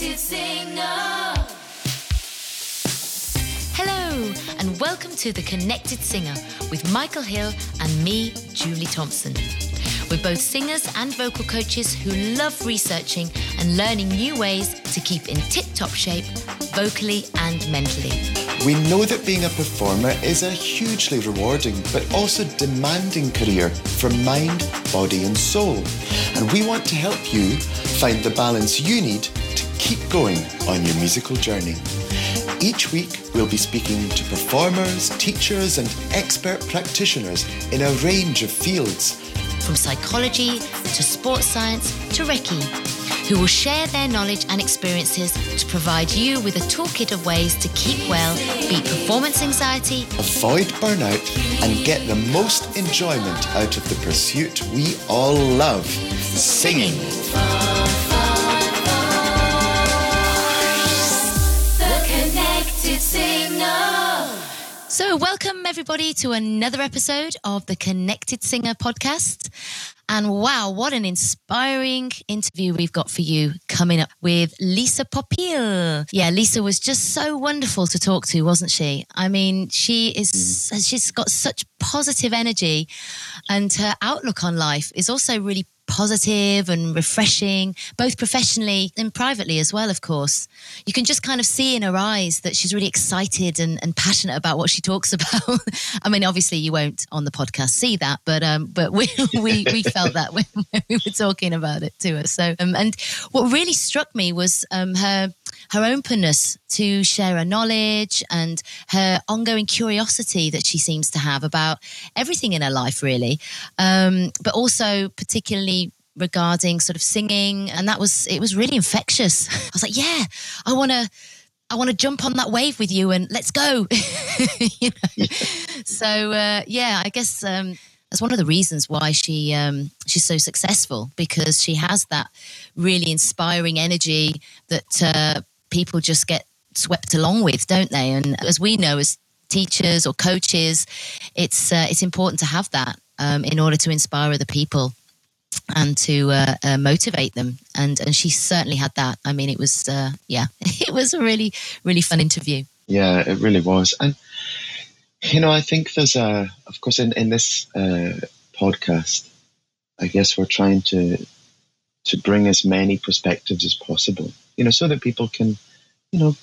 Connected Singer. Hello, and welcome to The Connected Singer with Michael Hill and me, Julie Thompson. We're both singers and vocal coaches who love researching and learning new ways to keep in tip top shape, vocally and mentally. We know that being a performer is a hugely rewarding but also demanding career for mind, body, and soul. And we want to help you find the balance you need to keep going on your musical journey. Each week, we'll be speaking to performers, teachers, and expert practitioners in a range of fields from psychology to sports science to Reiki, who will share their knowledge and experiences to provide you with a toolkit of ways to keep well, beat performance anxiety, avoid burnout, and get the most enjoyment out of the pursuit we all love singing. So, welcome everybody to another episode of the Connected Singer podcast. And wow, what an inspiring interview we've got for you coming up with Lisa Popeil. Yeah, Lisa was just so wonderful to talk to, wasn't she? I mean, she is, mm. she's got such positive energy and her outlook on life is also really positive and refreshing, both professionally and privately as well, of course. You can just kind of see in her eyes that she's really excited and, and passionate about what she talks about. I mean, obviously you won't on the podcast see that, but um, but we, we, we felt that when, when, we were talking about it to her. So, um, and what really struck me was um, her her openness to share her knowledge and her ongoing curiosity that she seems to have about everything in her life, really, um, but also particularly regarding sort of singing and that was it was really infectious i was like yeah i want to I want to jump on that wave with you and let's go. you know? yeah. So uh, yeah, I guess um, that's one of the reasons why she um, she's so successful because she has that really inspiring energy that uh, people just get swept along with, don't they? And as we know, as teachers or coaches, it's uh, it's important to have that um, in order to inspire other people and to uh, uh, motivate them. And and she certainly had that. I mean, it was uh, yeah, it was a really really fun interview. Yeah, it really was. And you know, I think there's a, of course, in in this uh, podcast, I guess we're trying to to bring as many perspectives as possible. You know, so that people can, you know,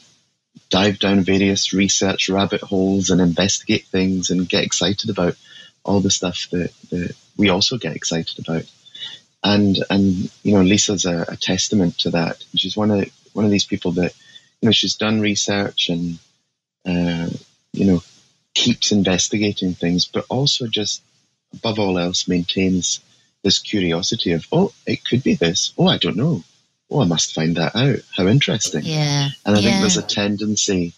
dive down various research rabbit holes and investigate things and get excited about all the stuff that, that we also get excited about and and you know Lisa's a, a, testament to that. She's one of one of these people that you know she's done research and uh, you know keeps investigating things, but also just above all else maintains this curiosity of oh it could be this. Oh I don't know. Oh I must find that out. How interesting. Yeah. And I yeah. think there's a tendency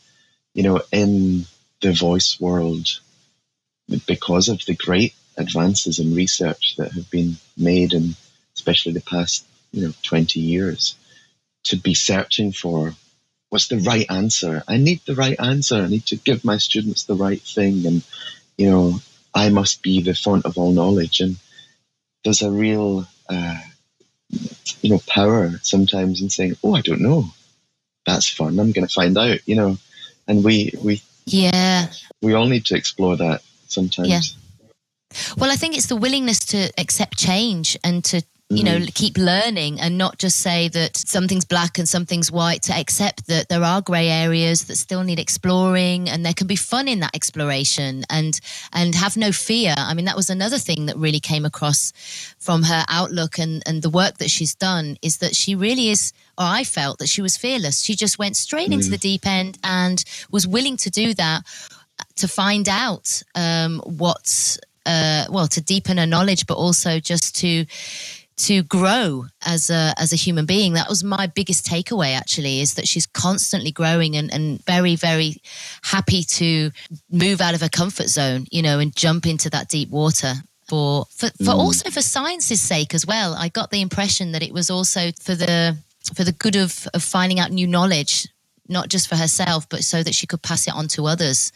you know in the voice world because of the great advances in research that have been made and especially the past you know 20 years to be searching for what's the right answer. I need the right answer. I need to give my students the right thing. And you know i must be the font of all knowledge. And there's a real uh, you know power sometimes in saying oh i don't know. That's fun. I'm going to find out you know? And we we yeah. we all need to explore that sometimes. Yeah. well i think it's the willingness to accept change and to you know, mm. keep learning and not just say that something's black and something's white, to accept that there are grey areas that still need exploring and there can be fun in that exploration and and have no fear. I mean, that was another thing that really came across from her outlook and, and the work that she's done is that she really is or I felt that she was fearless. She just went straight mm. into the deep end and was willing to do that to find out um, what uh, well to deepen her knowledge, but also just to to grow as a as a human being. That was my biggest takeaway actually, is that she's constantly growing and, and very, very happy to move out of her comfort zone, you know, and jump into that deep water. For for, for mm. also for science's sake as well. I got the impression that it was also for the for the good of, of finding out new knowledge, not just for herself, but so that she could pass it on to others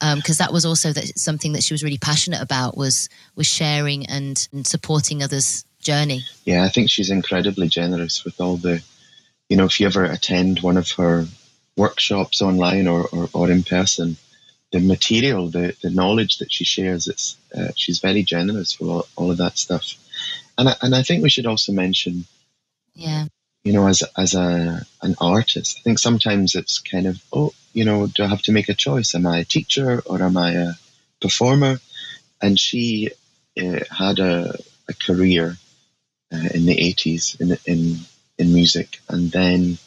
because um, that was also that something that she was really passionate about was was sharing and, and supporting others journey. Yeah, I think she's incredibly generous with all the you know, if you ever attend one of her workshops online or, or, or in person, the material, the, the knowledge that she shares, it's, uh, she's very generous with all, all of that stuff. And I, and I think we should also mention, yeah, you know, as as a an artist, I think sometimes it's kind of, oh, you know, do I have to make a choice? Am I a teacher or am I a performer? And she uh, had a, a career uh, in the eighties in in in music, and then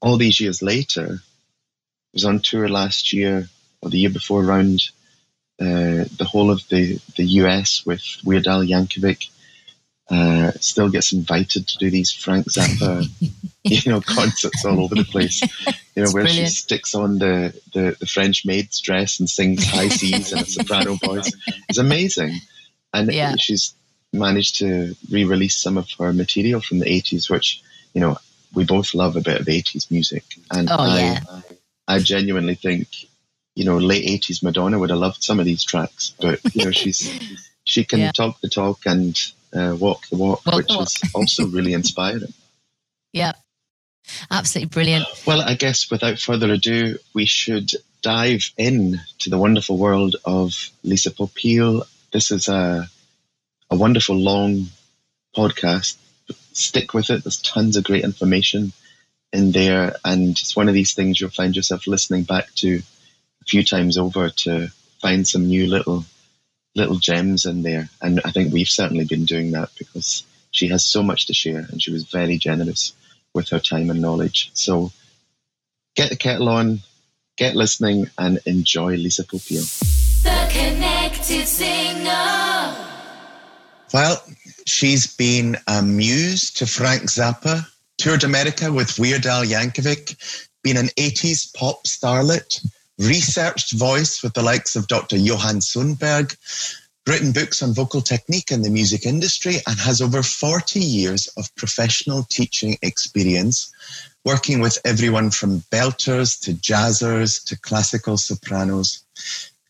all these years later, I was on tour last year or the year before around uh, the whole of the the US with Weird Al Yankovic uh, still gets invited to do these Frank Zappa, you know, concerts all over the place. You know, where brilliant. she sticks on the, the, the, French maid's dress and sings high C's in a soprano voice. It's amazing. And yeah. she's managed to re-release some of her material from the 80s, which, you know, we both love a bit of 80s music. And oh, I, yeah. I genuinely think, you know, late 80s Madonna would have loved some of these tracks, but, you know, she's, she can yeah. talk the talk and uh, walk the walk, walk which the walk. is also really inspiring. Yeah, absolutely brilliant. Well, I guess without further ado, we should dive in to the wonderful world of Lisa Popeil. This is a a wonderful long podcast. Stick with it. There's tons of great information in there, and it's one of these things you'll find yourself listening back to a few times over to find some new little little gems in there. And I think we've certainly been doing that because she has so much to share and she was very generous with her time and knowledge. So get the kettle on, get listening, and enjoy Lisa Popeil. The Connected. Well, she's been a muse to Frank Zappa, toured America with Weird Al Yankovic, been an 80s pop starlet, researched voice with the likes of Dr. Johan Sundberg, written books on vocal technique in the music industry, and has over 40 years of professional teaching experience, working with everyone from belters to jazzers to classical sopranos.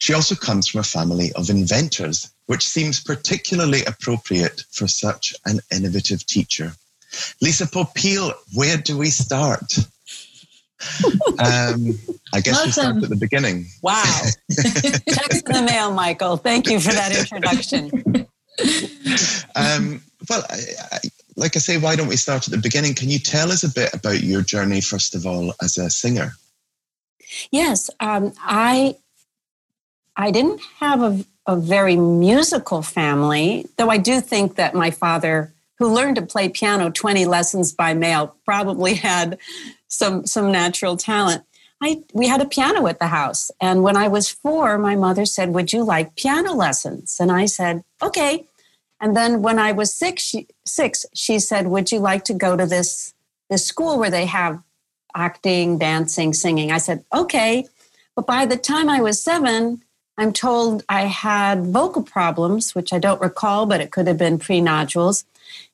She also comes from a family of inventors, which seems particularly appropriate for such an innovative teacher. Lisa Popeil, where do we start? um, I guess Welcome. we start at the beginning. Wow. Text in the mail, Michael. Thank you for that introduction. um, well, I, I, like I say, why don't we start at the beginning? Can you tell us a bit about your journey, first of all, as a singer? Yes, um, I I didn't have a, a very musical family, though I do think that my father, who learned to play piano 20 lessons by mail, probably had some some natural talent. I we had a piano at the house, and when I was four, my mother said, "Would you like piano lessons?" And I said, "Okay." And then when I was six, she, six, she said, "Would you like to go to this this school where they have acting, dancing, singing?" I said, "Okay." But by the time I was seven, I'm told I had vocal problems, which I don't recall, but it could have been pre nodules.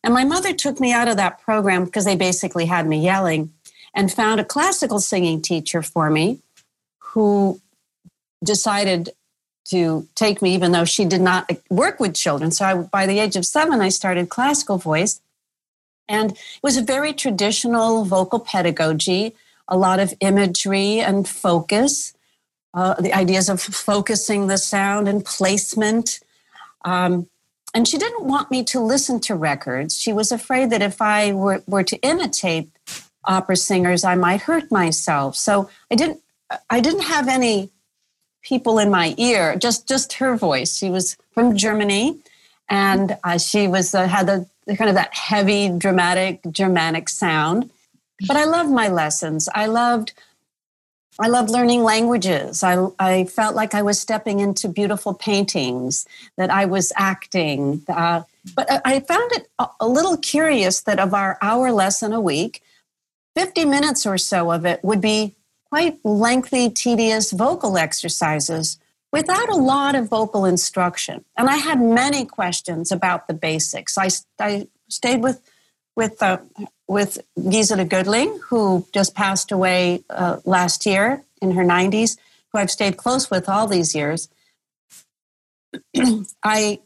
And my mother took me out of that program because they basically had me yelling and found a classical singing teacher for me who decided to take me, even though she did not work with children. So I, by the age of seven, I started classical voice. And it was a very traditional vocal pedagogy, a lot of imagery and focus, uh, the ideas of focusing the sound and placement. Um, and she didn't want me to listen to records. She was afraid that if I were, were to imitate opera singers, I might hurt myself. So I didn't I didn't have any people in my ear, just just her voice. She was from Germany, and uh, she was uh, had the, the kind of that heavy, dramatic Germanic sound. But I loved my lessons. I loved I loved learning languages. I, I felt like I was stepping into beautiful paintings, that I was acting. Uh, but I found it a little curious that of our hour lesson a week, 50 minutes or so of it would be quite lengthy, tedious vocal exercises without a lot of vocal instruction. And I had many questions about the basics. I, I stayed with with uh, with Gisela Gödling, who just passed away uh, last year in her 90s, who I've stayed close with all these years. I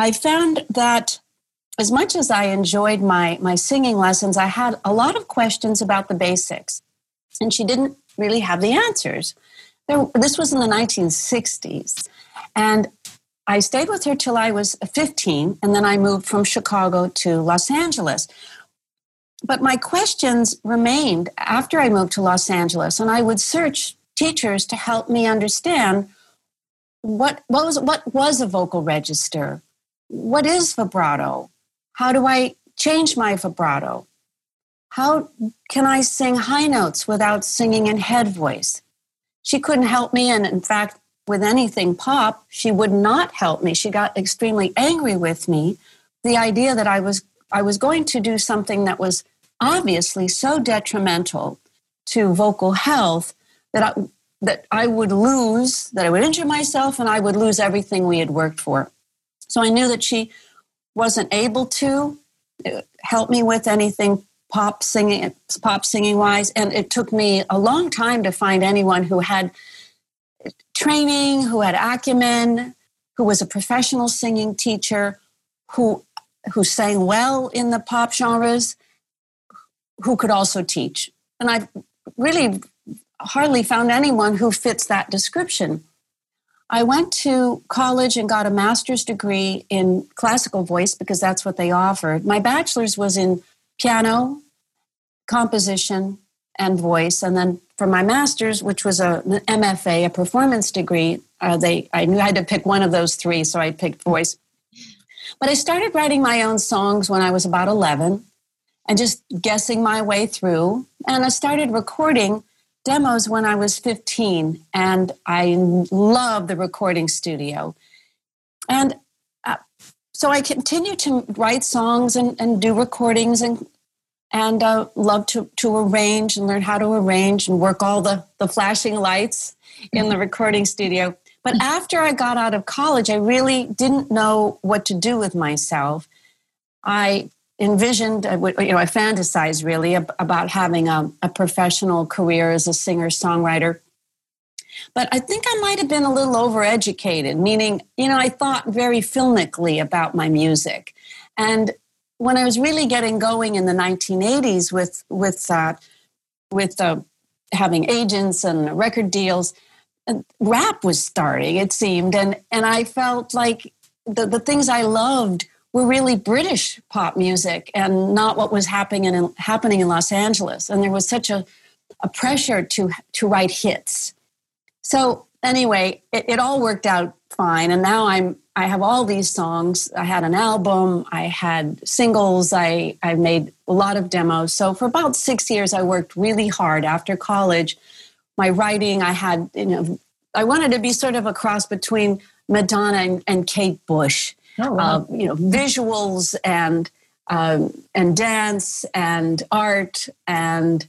I found that as much as I enjoyed my, my singing lessons, I had a lot of questions about the basics. And she didn't really have the answers. There, this was in the 1960s. And I stayed with her till I was 15, and then I moved from Chicago to Los Angeles. But my questions remained after I moved to Los Angeles, and I would search teachers to help me understand what, what, was, what was a vocal register? What is vibrato? How do I change my vibrato? How can I sing high notes without singing in head voice? She couldn't help me, and in fact, with anything pop, she would not help me. She got extremely angry with me. The idea that I was I was going to do something that was obviously so detrimental to vocal health that I, that I would lose, that I would injure myself, and I would lose everything we had worked for. So I knew that she wasn't able to uh, help me with anything pop singing, pop singing wise, and it took me a long time to find anyone who had training, who had acumen, who was a professional singing teacher, who who sang well in the pop genres, who could also teach. And I've really hardly found anyone who fits that description. I went to college and got a master's degree in classical voice because that's what they offered. My bachelor's was in piano, composition, and voice. And then for my master's, which was a, an MFA, a performance degree, uh, they I knew I had to pick one of those three, so I picked voice. But I started writing my own songs when I was about 11 and just guessing my way through. And I started recording demos when I was 15, and I love the recording studio. And uh, so I continued to write songs and, and do recordings and and uh, love to, to arrange and learn how to arrange and work all the, the flashing lights in the recording studio. But after I got out of college, I really didn't know what to do with myself. I envisioned, you know, I fantasized really about having a, a professional career as a singer songwriter. But I think I might have been a little overeducated, meaning, you know, I thought very filmically about my music. And when I was really getting going in the 1980s with with uh, with uh, having agents and record deals, rap was starting. It seemed, and and I felt like the the things I loved were really British pop music and not what was happening in happening in Los Angeles. And there was such a a pressure to to write hits. So anyway, it, it all worked out fine, and now I'm I have all these songs. I had an album, I had singles, I I made a lot of demos. So for about six years, I worked really hard after college. My writing, I had you know, I wanted to be sort of a cross between Madonna and, and Kate Bush oh, wow. uh, you know, visuals and um, and dance and art and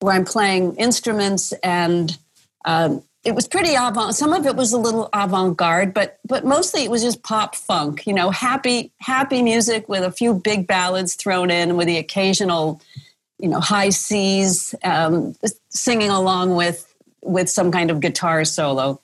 where I'm playing instruments and um, it was pretty avant. Some of it was a little avant-garde, but but mostly it was just pop funk. You know, happy happy music with a few big ballads thrown in, with the occasional, you know, high C's um, singing along with with some kind of guitar solo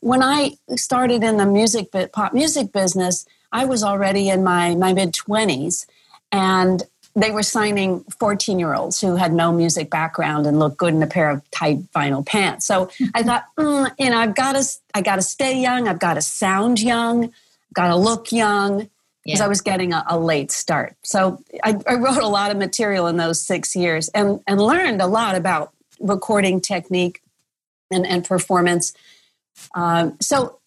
when I started in the music, pop music business, I was already in my, my mid 20s, and they were signing 14 year olds who had no music background and looked good in a pair of tight vinyl pants. So I thought, mm, you know, I've got to, I got to stay young. I've got to sound young. Got to look young because yeah. I was getting a, a, late start. So I, I, wrote a lot of material in those six years and, and learned a lot about recording technique and, and performance um, so,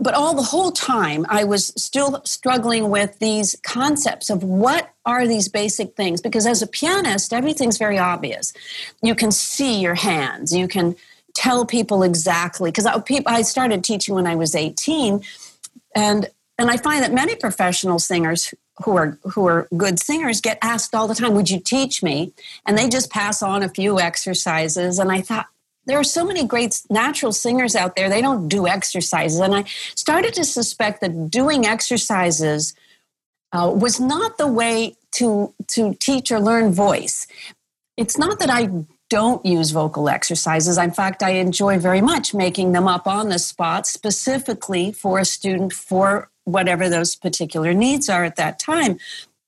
but all the whole time, I was still struggling with these concepts of what are these basic things. Because as a pianist, everything's very obvious. You can see your hands, you can tell people exactly. Because I, started teaching when I was 18, and and I find that many professional singers who are who are good singers get asked all the time, "Would you teach me?" And they just pass on a few exercises. And I thought, there are so many great natural singers out there they don't do exercises and i started to suspect that doing exercises uh, was not the way to to teach or learn voice it's not that i don't use vocal exercises in fact i enjoy very much making them up on the spot specifically for a student for whatever those particular needs are at that time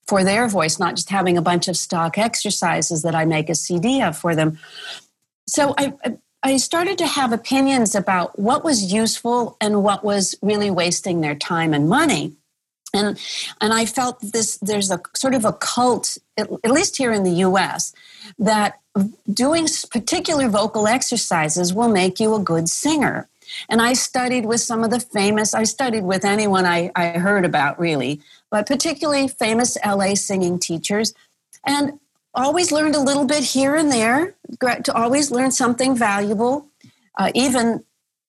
for their voice, not just having a bunch of stock exercises that I make a CD of for them. So I, I started to have opinions about what was useful and what was really wasting their time and money. And, and I felt this there's a sort of a cult, at, at least here in the US, that doing particular vocal exercises will make you a good singer. And I studied with some of the famous, I studied with anyone I, I heard about really, but particularly famous LA singing teachers. And always learned a little bit here and there, to always learn something valuable, uh, even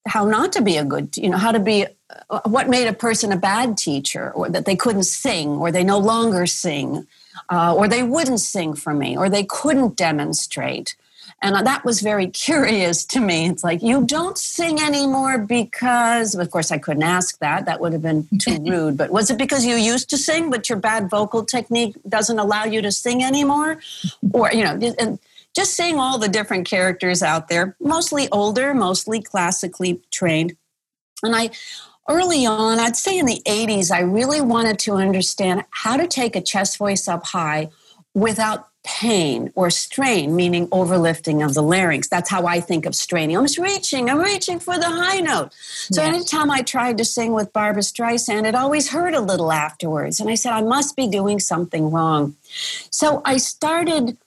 how not to be a good, you know, how to be, uh, what made a person a bad teacher, or that they couldn't sing, or they no longer sing, uh, or they wouldn't sing for me, or they couldn't demonstrate. And that was very curious to me. It's like, you don't sing anymore because, of course, I couldn't ask that. That would have been too rude. But was it because you used to sing, but your bad vocal technique doesn't allow you to sing anymore? Mm-hmm. Or, you know, and just seeing all the different characters out there, mostly older, mostly classically trained. And I, early on, I'd say in the 80s, I really wanted to understand how to take a chest voice up high without pain or strain, meaning overlifting of the larynx. That's how I think of straining. I'm just reaching, I'm reaching for the high note. So yes. anytime I tried to sing with Barbra Streisand, it always hurt a little afterwards. And I said, I must be doing something wrong. So I started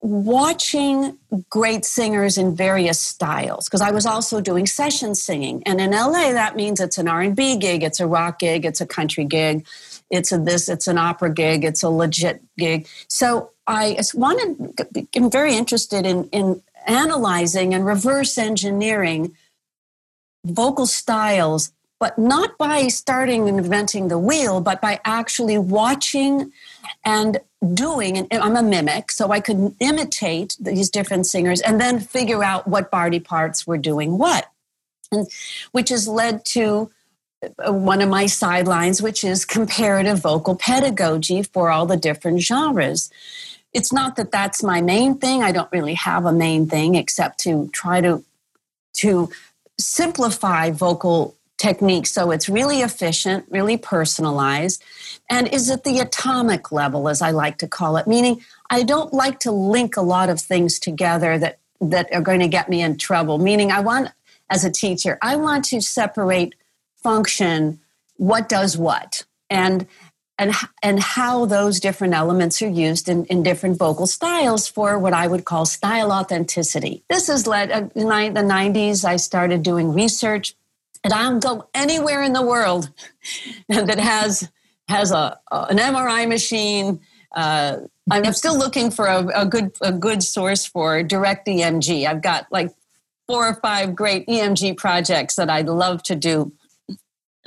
watching great singers in various styles because I was also doing session singing. And in LA, that means it's an R&B gig, it's a rock gig, it's a country gig it's a this, it's an opera gig, it's a legit gig. So I wanted, I'm very interested in, in analyzing and reverse engineering vocal styles, but not by starting and inventing the wheel, but by actually watching and doing. And I'm a mimic, so I could imitate these different singers and then figure out what body parts were doing what. And which has led to Uh, one of my sidelines, which is comparative vocal pedagogy for all the different genres. It's not that that's my main thing. I don't really have a main thing except to try to to simplify vocal technique so it's really efficient, really personalized, and is at the atomic level, as I like to call it. Meaning, I don't like to link a lot of things together that that are going to get me in trouble. Meaning, I want, as a teacher, I want to separate function, what does what, and and and how those different elements are used in, in different vocal styles for what I would call style authenticity. This has led uh, in the 90s. I started doing research, and I don't go anywhere in the world that has has a, an MRI machine. Uh, I'm still looking for a, a good a good source for direct EMG. I've got like four or five great EMG projects that I'd love to do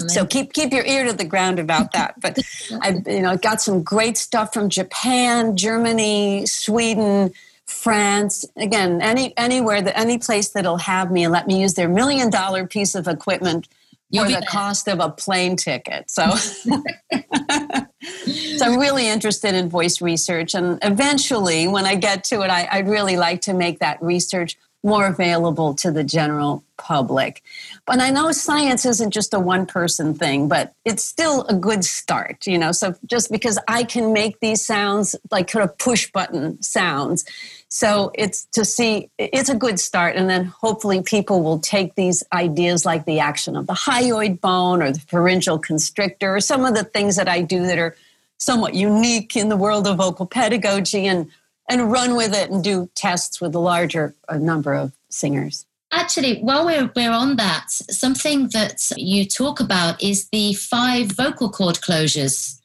so keep keep your ear to the ground about that. But I, you know, got some great stuff from Japan, Germany, Sweden, France. Again, any anywhere that any place that'll have me and let me use their million dollar piece of equipment for the cost of a plane ticket. So, so I'm really interested in voice research, and eventually, when I get to it, I, I'd really like to make that research more available to the general public. But I know science isn't just a one person thing, but it's still a good start, you know. So just because I can make these sounds like kind of push button sounds. So it's to see it's a good start. And then hopefully people will take these ideas like the action of the hyoid bone or the pharyngeal constrictor or some of the things that I do that are somewhat unique in the world of vocal pedagogy and and run with it and do tests with a larger number of singers. Actually, while we're, we're on that, something that you talk about is the five vocal cord closures.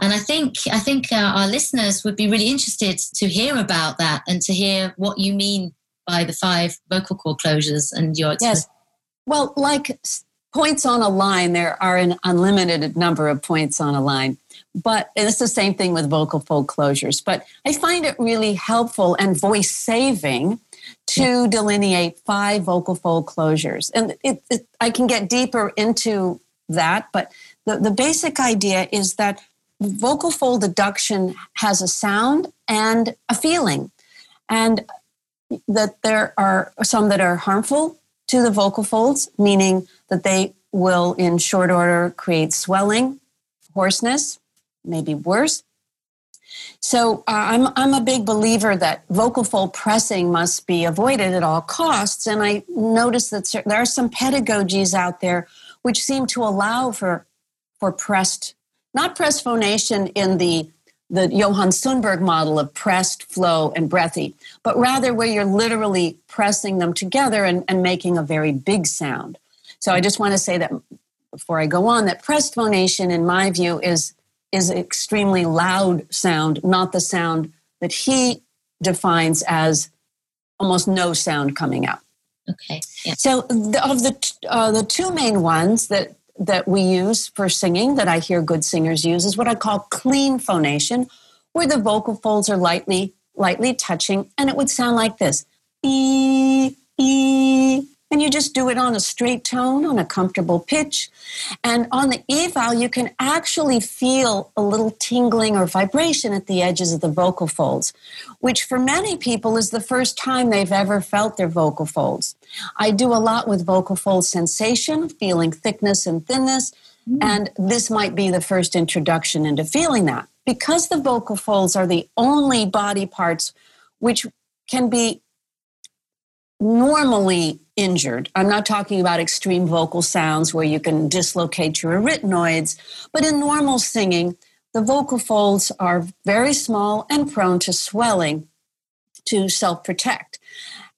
And I think I think uh, our listeners would be really interested to hear about that and to hear what you mean by the five vocal cord closures and your experience. Yes. Well, like points on a line, there are an unlimited number of points on a line. But it's the same thing with vocal fold closures. But I find it really helpful and voice saving to delineate five vocal fold closures. And it, it, I can get deeper into that, but the, the basic idea is that vocal fold adduction has a sound and a feeling. And that there are some that are harmful to the vocal folds, meaning that they will, in short order, create swelling hoarseness, maybe worse. So uh, I'm I'm a big believer that vocal fold pressing must be avoided at all costs, and I notice that there are some pedagogies out there which seem to allow for for pressed, not pressed phonation in the the Johan Sundberg model of pressed, flow, and breathy, but rather where you're literally pressing them together and, and making a very big sound. So I just want to say that before I go on, that pressed phonation, in my view, is is extremely loud sound, not the sound that he defines as almost no sound coming out. Okay. Yeah. So the, of the uh, the two main ones that that we use for singing that I hear good singers use is what I call clean phonation, where the vocal folds are lightly lightly touching, and it would sound like this: e e and you just do it on a straight tone, on a comfortable pitch. And on the eval, you can actually feel a little tingling or vibration at the edges of the vocal folds, which for many people is the first time they've ever felt their vocal folds. I do a lot with vocal fold sensation, feeling thickness and thinness, mm. and this might be the first introduction into feeling that. Because the vocal folds are the only body parts which can be normally injured. I'm not talking about extreme vocal sounds where you can dislocate your arytenoids, but in normal singing, the vocal folds are very small and prone to swelling to self protect.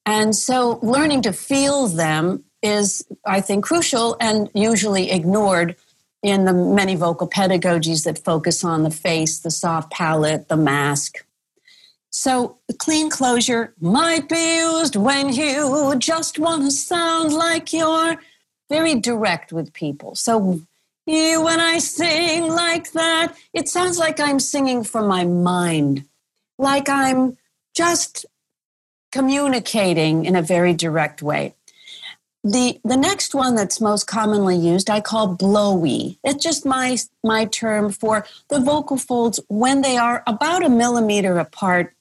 And so learning to feel them is, I think, crucial and usually ignored in the many vocal pedagogies that focus on the face, the soft palate, the mask. So, clean closure might be used when you just want to sound like you're very direct with people. So, you, when I sing like that, it sounds like I'm singing from my mind, like I'm just communicating in a very direct way. The, the next one that's most commonly used I call blowy. It's just my, my term for the vocal folds when they are about a millimeter apart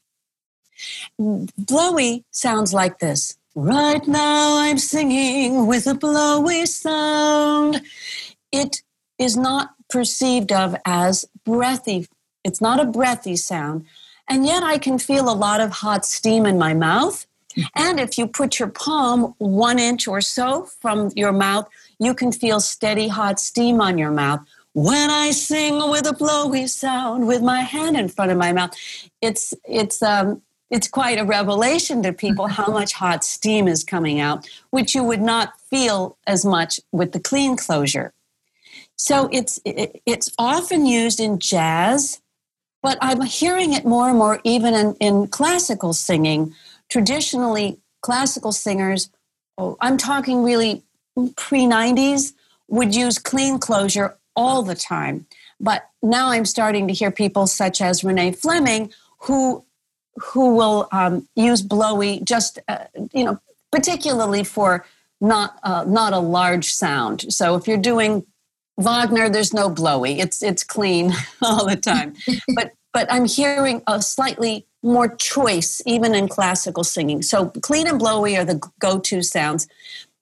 Blowy sounds like this. Right now I'm singing with a blowy sound. It is not perceived of as breathy. It's not a breathy sound. And yet I can feel a lot of hot steam in my mouth. And if you put your palm one inch or so from your mouth, you can feel steady hot steam on your mouth. When I sing with a blowy sound with my hand in front of my mouth, it's it's um, it's quite a revelation to people how much hot steam is coming out, which you would not feel as much with the clean closure. So mm. it's it's often used in jazz, but I'm hearing it more and more even in, in classical singing. Traditionally, classical singers, oh, I'm talking really pre 90s, would use clean closure all the time. But now I'm starting to hear people such as Renee Fleming who who will um, use blowy just uh, you know particularly for not uh, not a large sound. So if you're doing wagner there's no blowy. It's it's clean all the time. But but i'm hearing a slightly more choice even in classical singing. So clean and blowy are the go-to sounds.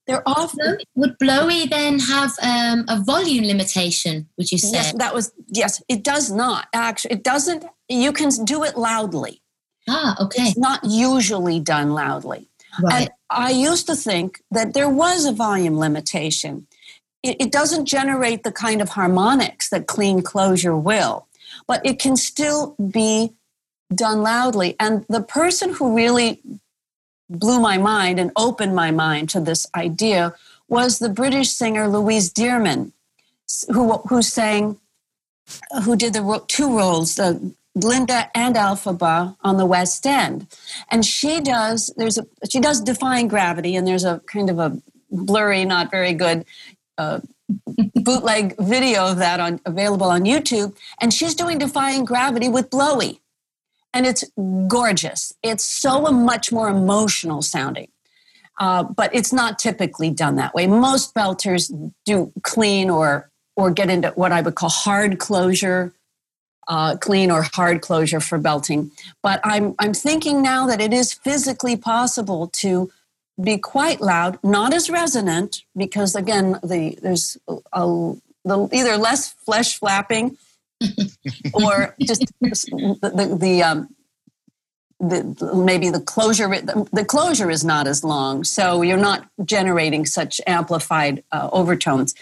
They're often would blowy then have um, a volume limitation would you say? Yes that was yes it does not. Actually it doesn't you can do it loudly Ah, okay. It's not usually done loudly. Right. And I used to think that there was a volume limitation. It, it doesn't generate the kind of harmonics that clean closure will, but it can still be done loudly. And the person who really blew my mind and opened my mind to this idea was the British singer Louise Dearman, who, who sang, who did the two roles, the Glinda and Elphaba on the West End, and she does. There's a she does defying gravity, and there's a kind of a blurry, not very good. Uh, bootleg video of that on available on YouTube, and she's doing defying gravity with Blowy, and it's gorgeous. It's so much more emotional sounding, uh, but it's not typically done that way. Most belters do clean or or get into what I would call hard closure uh, clean or hard closure for belting. But I'm, I'm thinking now that it is physically possible to be quite loud, not as resonant, because again, the, there's a, the either less flesh flapping or just the the, the um, the, maybe the closure the closure is not as long so you're not generating such amplified uh, overtones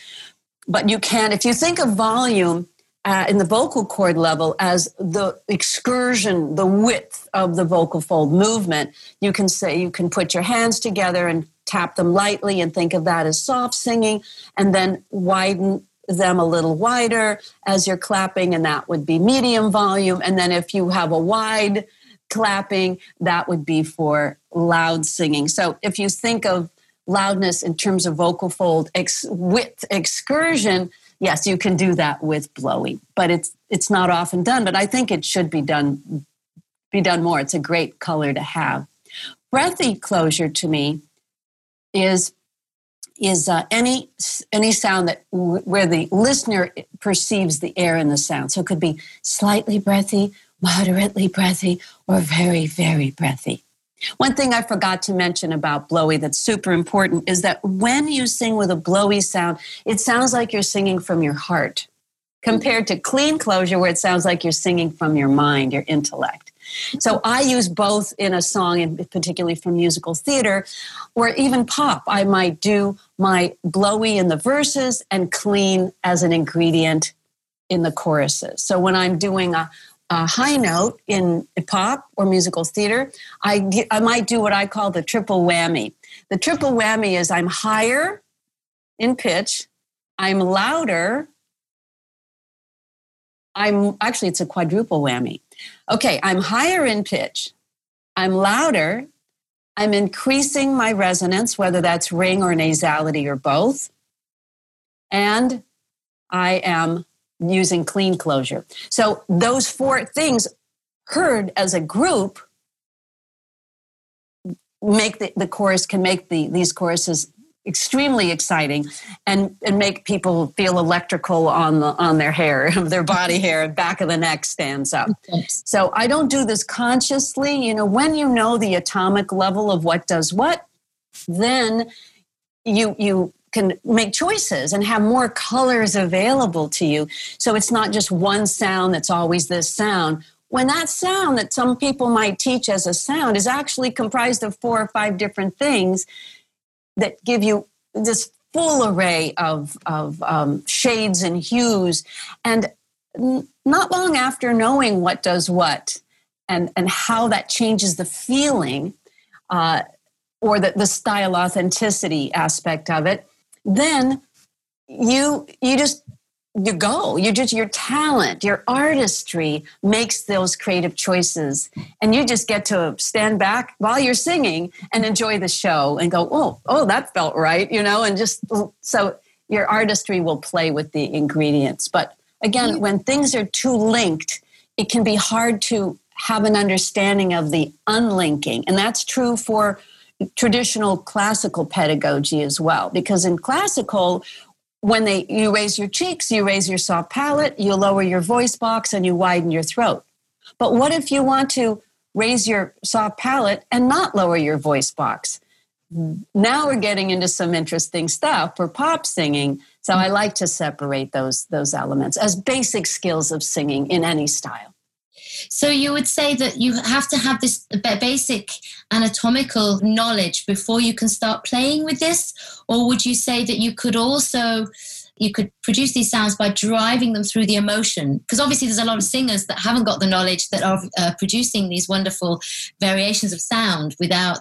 but you can if you think of volume uh, in the vocal cord level as the excursion the width of the vocal fold movement you can say you can put your hands together and tap them lightly and think of that as soft singing and then widen them a little wider as you're clapping and that would be medium volume and then if you have a wide clapping, that would be for loud singing. So if you think of loudness in terms of vocal fold ex- width excursion, yes, you can do that with blowy, but it's it's not often done. But I think it should be done be done more. It's a great color to have. Breathy closure to me is is uh, any any sound that where the listener perceives the air in the sound. So it could be slightly breathy moderately breathy, or very, very breathy. One thing I forgot to mention about blowy that's super important is that when you sing with a blowy sound, it sounds like you're singing from your heart compared to clean closure where it sounds like you're singing from your mind, your intellect. So I use both in a song, and particularly for musical theater, or even pop. I might do my blowy in the verses and clean as an ingredient in the choruses. So when I'm doing a, a high note in pop or musical theater, I, I might do what I call the triple whammy. The triple whammy is I'm higher in pitch, I'm louder, I'm actually, it's a quadruple whammy. Okay, I'm higher in pitch, I'm louder, I'm increasing my resonance, whether that's ring or nasality or both, and I am using clean closure. So those four things heard as a group make the, the chorus can make the these choruses extremely exciting and and make people feel electrical on the on their hair their body hair back of the neck stands up. So i don't do this consciously. You know when you know the atomic level of what does what then you you can make choices and have more colors available to you. So it's not just one sound that's always this sound. When that sound that some people might teach as a sound is actually comprised of four or five different things that give you this full array of, of um, shades and hues. And not long after knowing what does what and, and how that changes the feeling uh, or the, the style authenticity aspect of it, then you you just you go. You just your talent your artistry makes those creative choices. And you just get to stand back while you're singing and enjoy the show and go oh oh that felt right you know and just so your artistry will play with the ingredients. But again when things are too linked it can be hard to have an understanding of the unlinking. And that's true for traditional classical pedagogy as well. Because in classical when they you raise your cheeks you raise your soft palate you lower your voice box and you widen your throat. But what if you want to raise your soft palate and not lower your voice box? Now we're getting into some interesting stuff for pop singing so i like to separate those those elements as basic skills of singing in any style so you would say that you have to have this basic anatomical knowledge before you can start playing with this, or would you say that you could also you could produce these sounds by driving them through the emotion? Because obviously there's a lot of singers that haven't got the knowledge that are uh, producing these wonderful variations of sound without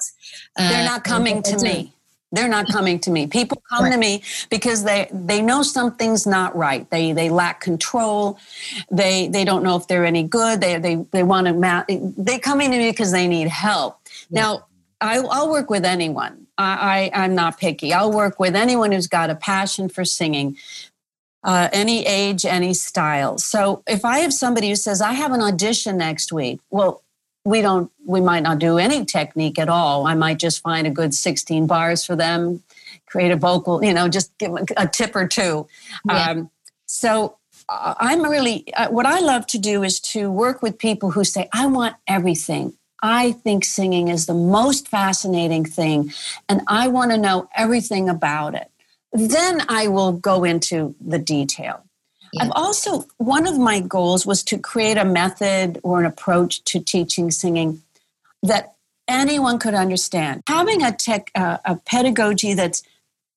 uh, they're not coming to me they're not coming to me. People come right. to me because they they know something's not right. They they lack control. They they don't know if they're any good. They they they want to. Ma- they coming to me because they need help. Yeah. Now I, will work with anyone. I, I I'm not picky. I'll work with anyone who's got a passion for singing. Uh, any age, any style. So if I have somebody who says, I have an audition next week, well, we don't we might not do any technique at all i might just find a good 16 bars for them create a vocal you know just give a tip or two yeah. um, so uh, i'm really uh, what i love to do is to work with people who say i want everything i think singing is the most fascinating thing and i want to know everything about it then I will go into the detail. I've also, one of my goals was to create a method or an approach to teaching singing that anyone could understand. Having a tech, uh, a pedagogy that's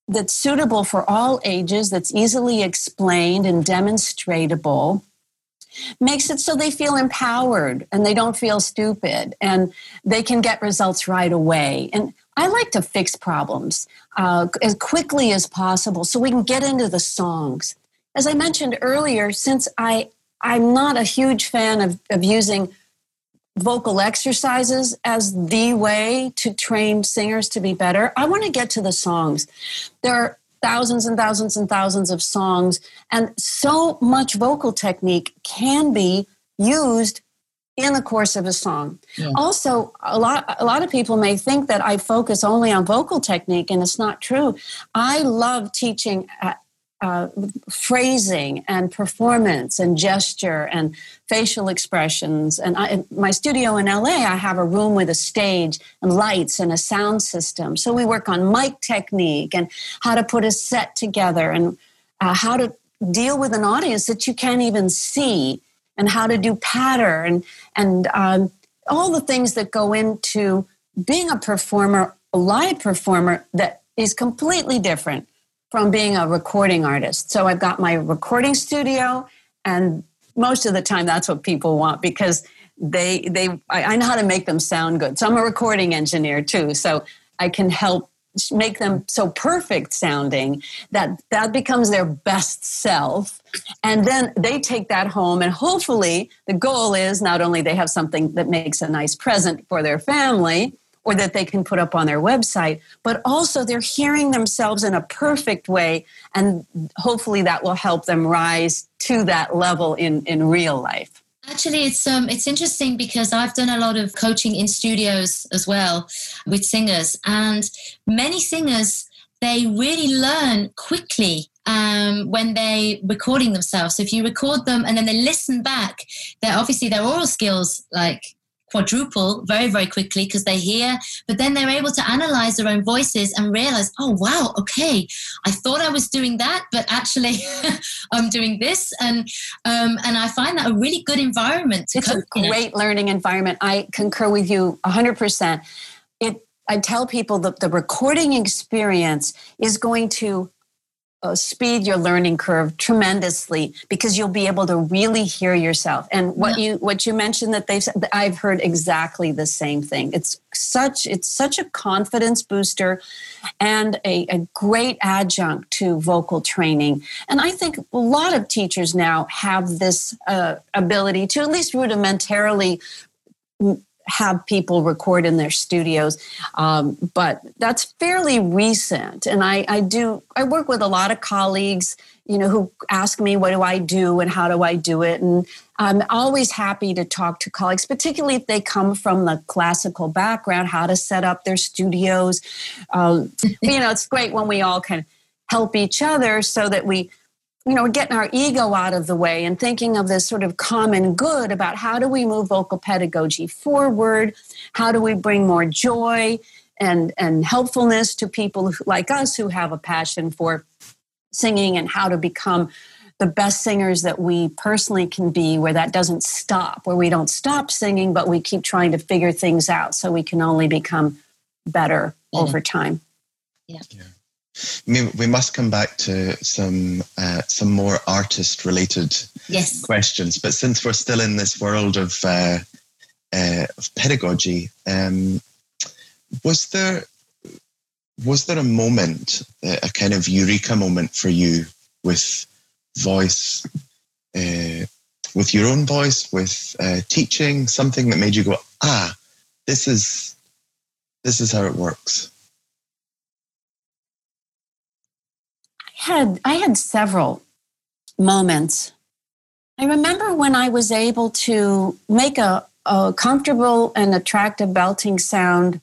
that's suitable for all ages, that's easily explained and demonstratable, makes it so they feel empowered and they don't feel stupid and they can get results right away. And I like to fix problems uh, as quickly as possible so we can get into the songs. As I mentioned earlier, since I I'm not a huge fan of, of using vocal exercises as the way to train singers to be better. I want to get to the songs. There are thousands and thousands and thousands of songs, and so much vocal technique can be used in the course of a song. Yeah. Also, a lot a lot of people may think that I focus only on vocal technique and it's not true. I love teaching uh, uh, phrasing and performance and gesture and facial expressions. And I, in my studio in LA, I have a room with a stage and lights and a sound system. So we work on mic technique and how to put a set together and uh, how to deal with an audience that you can't even see and how to do pattern and um, all the things that go into being a performer, a live performer that is completely different from being a recording artist. So I've got my recording studio, and most of the time that's what people want because they they I, I know how to make them sound good. So I'm a recording engineer too, so I can help make them so perfect sounding that that becomes their best self and then they take that home and hopefully the goal is not only they have something that makes a nice present for their family or that they can put up on their website, but also they're hearing themselves in a perfect way. And hopefully that will help them rise to that level in, in real life. Actually, it's um, it's interesting because I've done a lot of coaching in studios as well with singers, and many singers they really learn quickly um, when they recording themselves. So if you record them and then they listen back, they're obviously their aural skills like quadruple very, very quickly because they hear, but then they're able to analyze their own voices and realize, oh, wow, okay, I thought I was doing that, but actually I'm doing this. And, um, and I find that a really good environment to It's a great learning environment. I concur with you 100%. It, I tell people that the recording experience is going to uh, speed your learning curve tremendously because you'll be able to really hear yourself. And what yeah. you what you mentioned that they've said i've heard exactly the same thing. It's such it's such a confidence booster and a, a great adjunct to vocal training. And i think a lot of teachers now have this uh, ability to at least rudimentarily have people record in their studios um, but that's fairly recent. And I, I do i work with a lot of colleagues you know who ask me what do i do and how do i do it? And i'm always happy to talk to colleagues particularly if they come from the classical background how to set up their studios. Um, you know it's great when we all can help each other so that we you know, getting our ego out of the way and thinking of this sort of common good about how do we move vocal pedagogy forward? How do we bring more joy and, and helpfulness to people like us who have a passion for singing and how to become the best singers that we personally can be, where that doesn't stop, where we don't stop singing, but we keep trying to figure things out so we can only become better yeah. over time. Yeah. yeah we must come back to some uh, some more artist related yes. questions. But since we're still in this world of, uh, uh, of pedagogy, um, was there was there a moment, a kind of eureka moment for you with voice, uh, with your own voice, with uh, teaching, something that made you go, ah, this is this is how it works. Had I had several moments. I remember when I was able to make a, a comfortable and attractive belting sound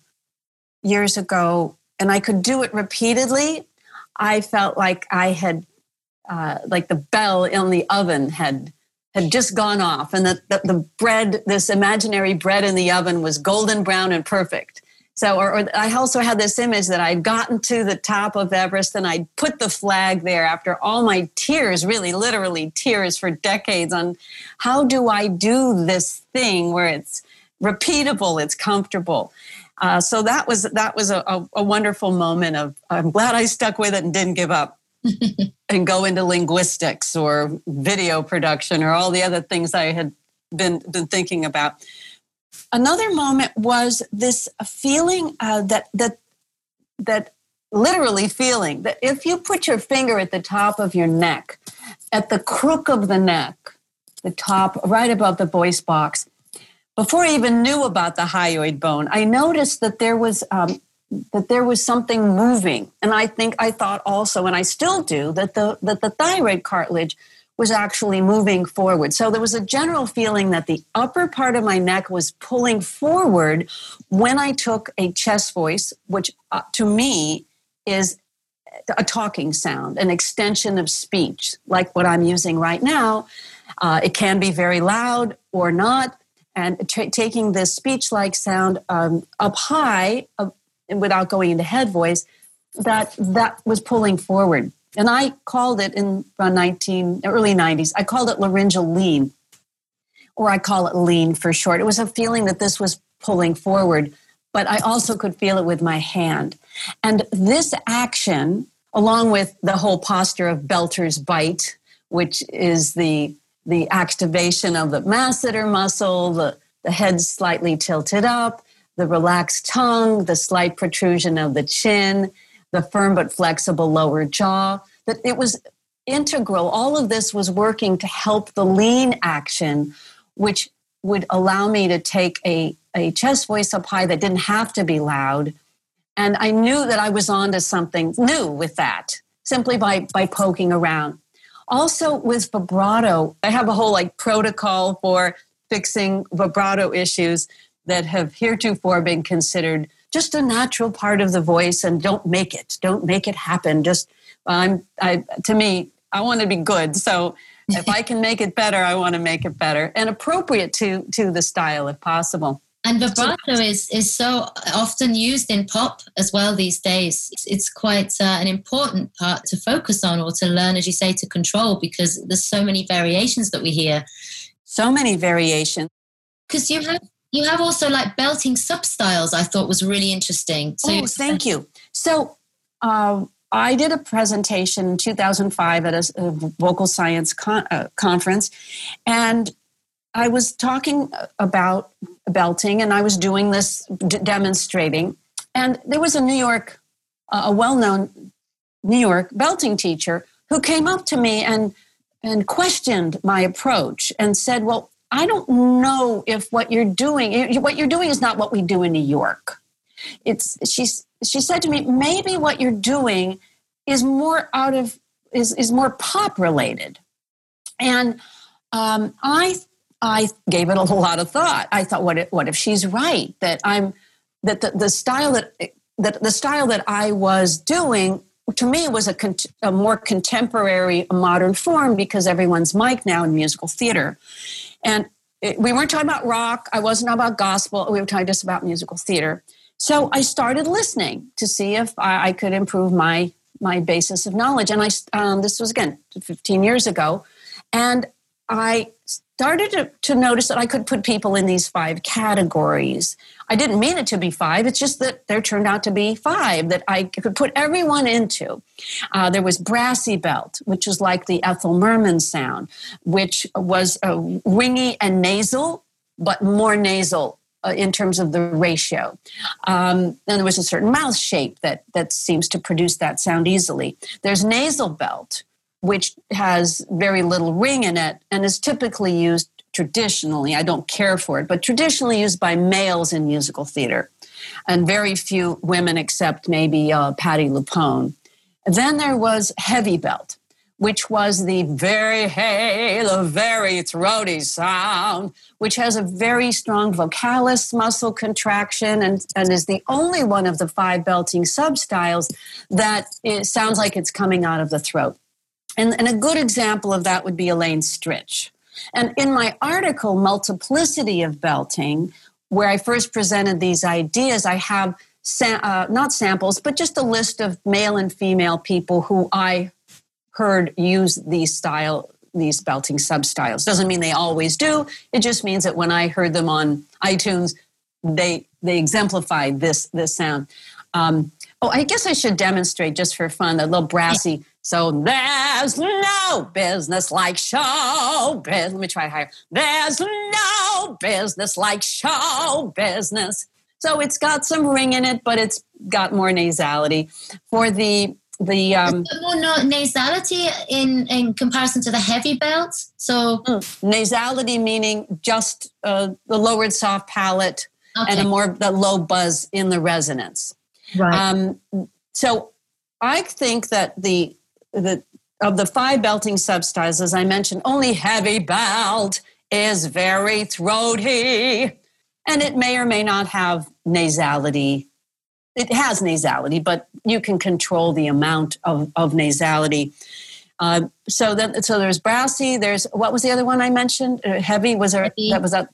years ago, and I could do it repeatedly. I felt like I had, uh, like the bell in the oven had had just gone off, and that the, the bread, this imaginary bread in the oven, was golden brown and perfect. So, or, or, I also had this image that I'd gotten to the top of Everest and I'd put the flag there after all my tears, really literally tears for decades on how do I do this thing where it's repeatable, it's comfortable. Uh, so that was that was a, a, a wonderful moment of I'm glad I stuck with it and didn't give up and go into linguistics or video production or all the other things I had been been thinking about another moment was this feeling uh, that that that literally feeling that if you put your finger at the top of your neck, at the crook of the neck, the top right above the voice box, before I even knew about the hyoid bone, I noticed that there was um, that there was something moving, and I think I thought also, and I still do, that the that the thyroid cartilage was actually moving forward. So there was a general feeling that the upper part of my neck was pulling forward when I took a chest voice, which uh, to me is a talking sound, an extension of speech, like what I'm using right now. Uh, it can be very loud or not. And t- taking this speech like sound um, up high uh, without going into head voice, that, that was pulling forward. And I called it in around 19, early 90s, I called it laryngeal lean, or I call it lean for short. It was a feeling that this was pulling forward, but I also could feel it with my hand. And this action, along with the whole posture of Belter's bite, which is the the activation of the masseter muscle, the, the head slightly tilted up, the relaxed tongue, the slight protrusion of the chin, the firm but flexible lower jaw, that it was integral. All of this was working to help the lean action, which would allow me to take a, a chest voice up high that didn't have to be loud. And I knew that I was onto something new with that simply by, by poking around. Also, with vibrato, I have a whole like protocol for fixing vibrato issues that have heretofore been considered just a natural part of the voice and don't make it don't make it happen just i'm i to me i want to be good so if i can make it better i want to make it better and appropriate to to the style if possible and vibrato is is so often used in pop as well these days. It's, it's quite uh, an important part to focus on or to learn, as you say, to control because there's so many variations that we hear. So many variations. Because you have you have also like belting substyles. I thought was really interesting. So oh, thank you. So uh, I did a presentation in 2005 at a, a vocal science con- uh, conference, and I was talking about belting, and I was doing this d- demonstrating. And there was a New York, uh, a well-known New York belting teacher who came up to me and and questioned my approach and said, "Well, I don't know if what you're doing, what you're doing is not what we do in New York. It's she's she said to me, maybe what you're doing is more out of is is more pop related, and um, I I gave it a lot of thought. I thought, what if, what if she's right that I'm that the, the style that that the style that I was doing to me was a, a more contemporary, modern form because everyone's mic now in musical theater. And it, we weren't talking about rock. I wasn't about gospel. We were talking just about musical theater. So I started listening to see if I, I could improve my my basis of knowledge. And I um, this was again 15 years ago, and I started to, to, notice that I could put people in these five categories. I didn't mean it to be five, it's just that there turned out to be five that I could put everyone into. Uh, there was brassy belt, which was like the Ethel Merman sound, which was uh, ringy and nasal, but more nasal uh, in terms of the ratio. Um, and there was a certain mouth shape that, that seems to produce that sound easily. There's nasal belt, which has very little ring in it and is typically used traditionally. I don't care for it, but traditionally used by males in musical theater, and very few women except maybe uh, Patti LuPone. Then there was heavy belt, which was the very hey, the very throaty sound, which has a very strong vocalis muscle contraction and, and is the only one of the five belting substyles that sounds like it's coming out of the throat. And, and a good example of that would be Elaine Stritch. And in my article, Multiplicity of Belting, where I first presented these ideas, I have uh, not samples, but just a list of male and female people who I heard use these style these belting substyles. Doesn't mean they always do. It just means that when I heard them on iTunes, they they exemplified this this sound. Um, oh, I guess I should demonstrate just for fun that little brassy. So there's no business like show business. Let me try higher. There's no business like show business. So it's got some ring in it, but it's got more nasality. For the the um, more nasality in in comparison to the heavy belt. So mm, nasality meaning just uh, the lowered soft palate okay. and a more the low buzz in the resonance. Right. Um, so I think that the the of the five belting substyles, as I mentioned, only heavy belt is very throaty, and it may or may not have nasality it has nasality, but you can control the amount of, of nasality. Uh, so then, so there's brassy. There's what was the other one I mentioned? Uh, heavy was there? Heavy. That was that.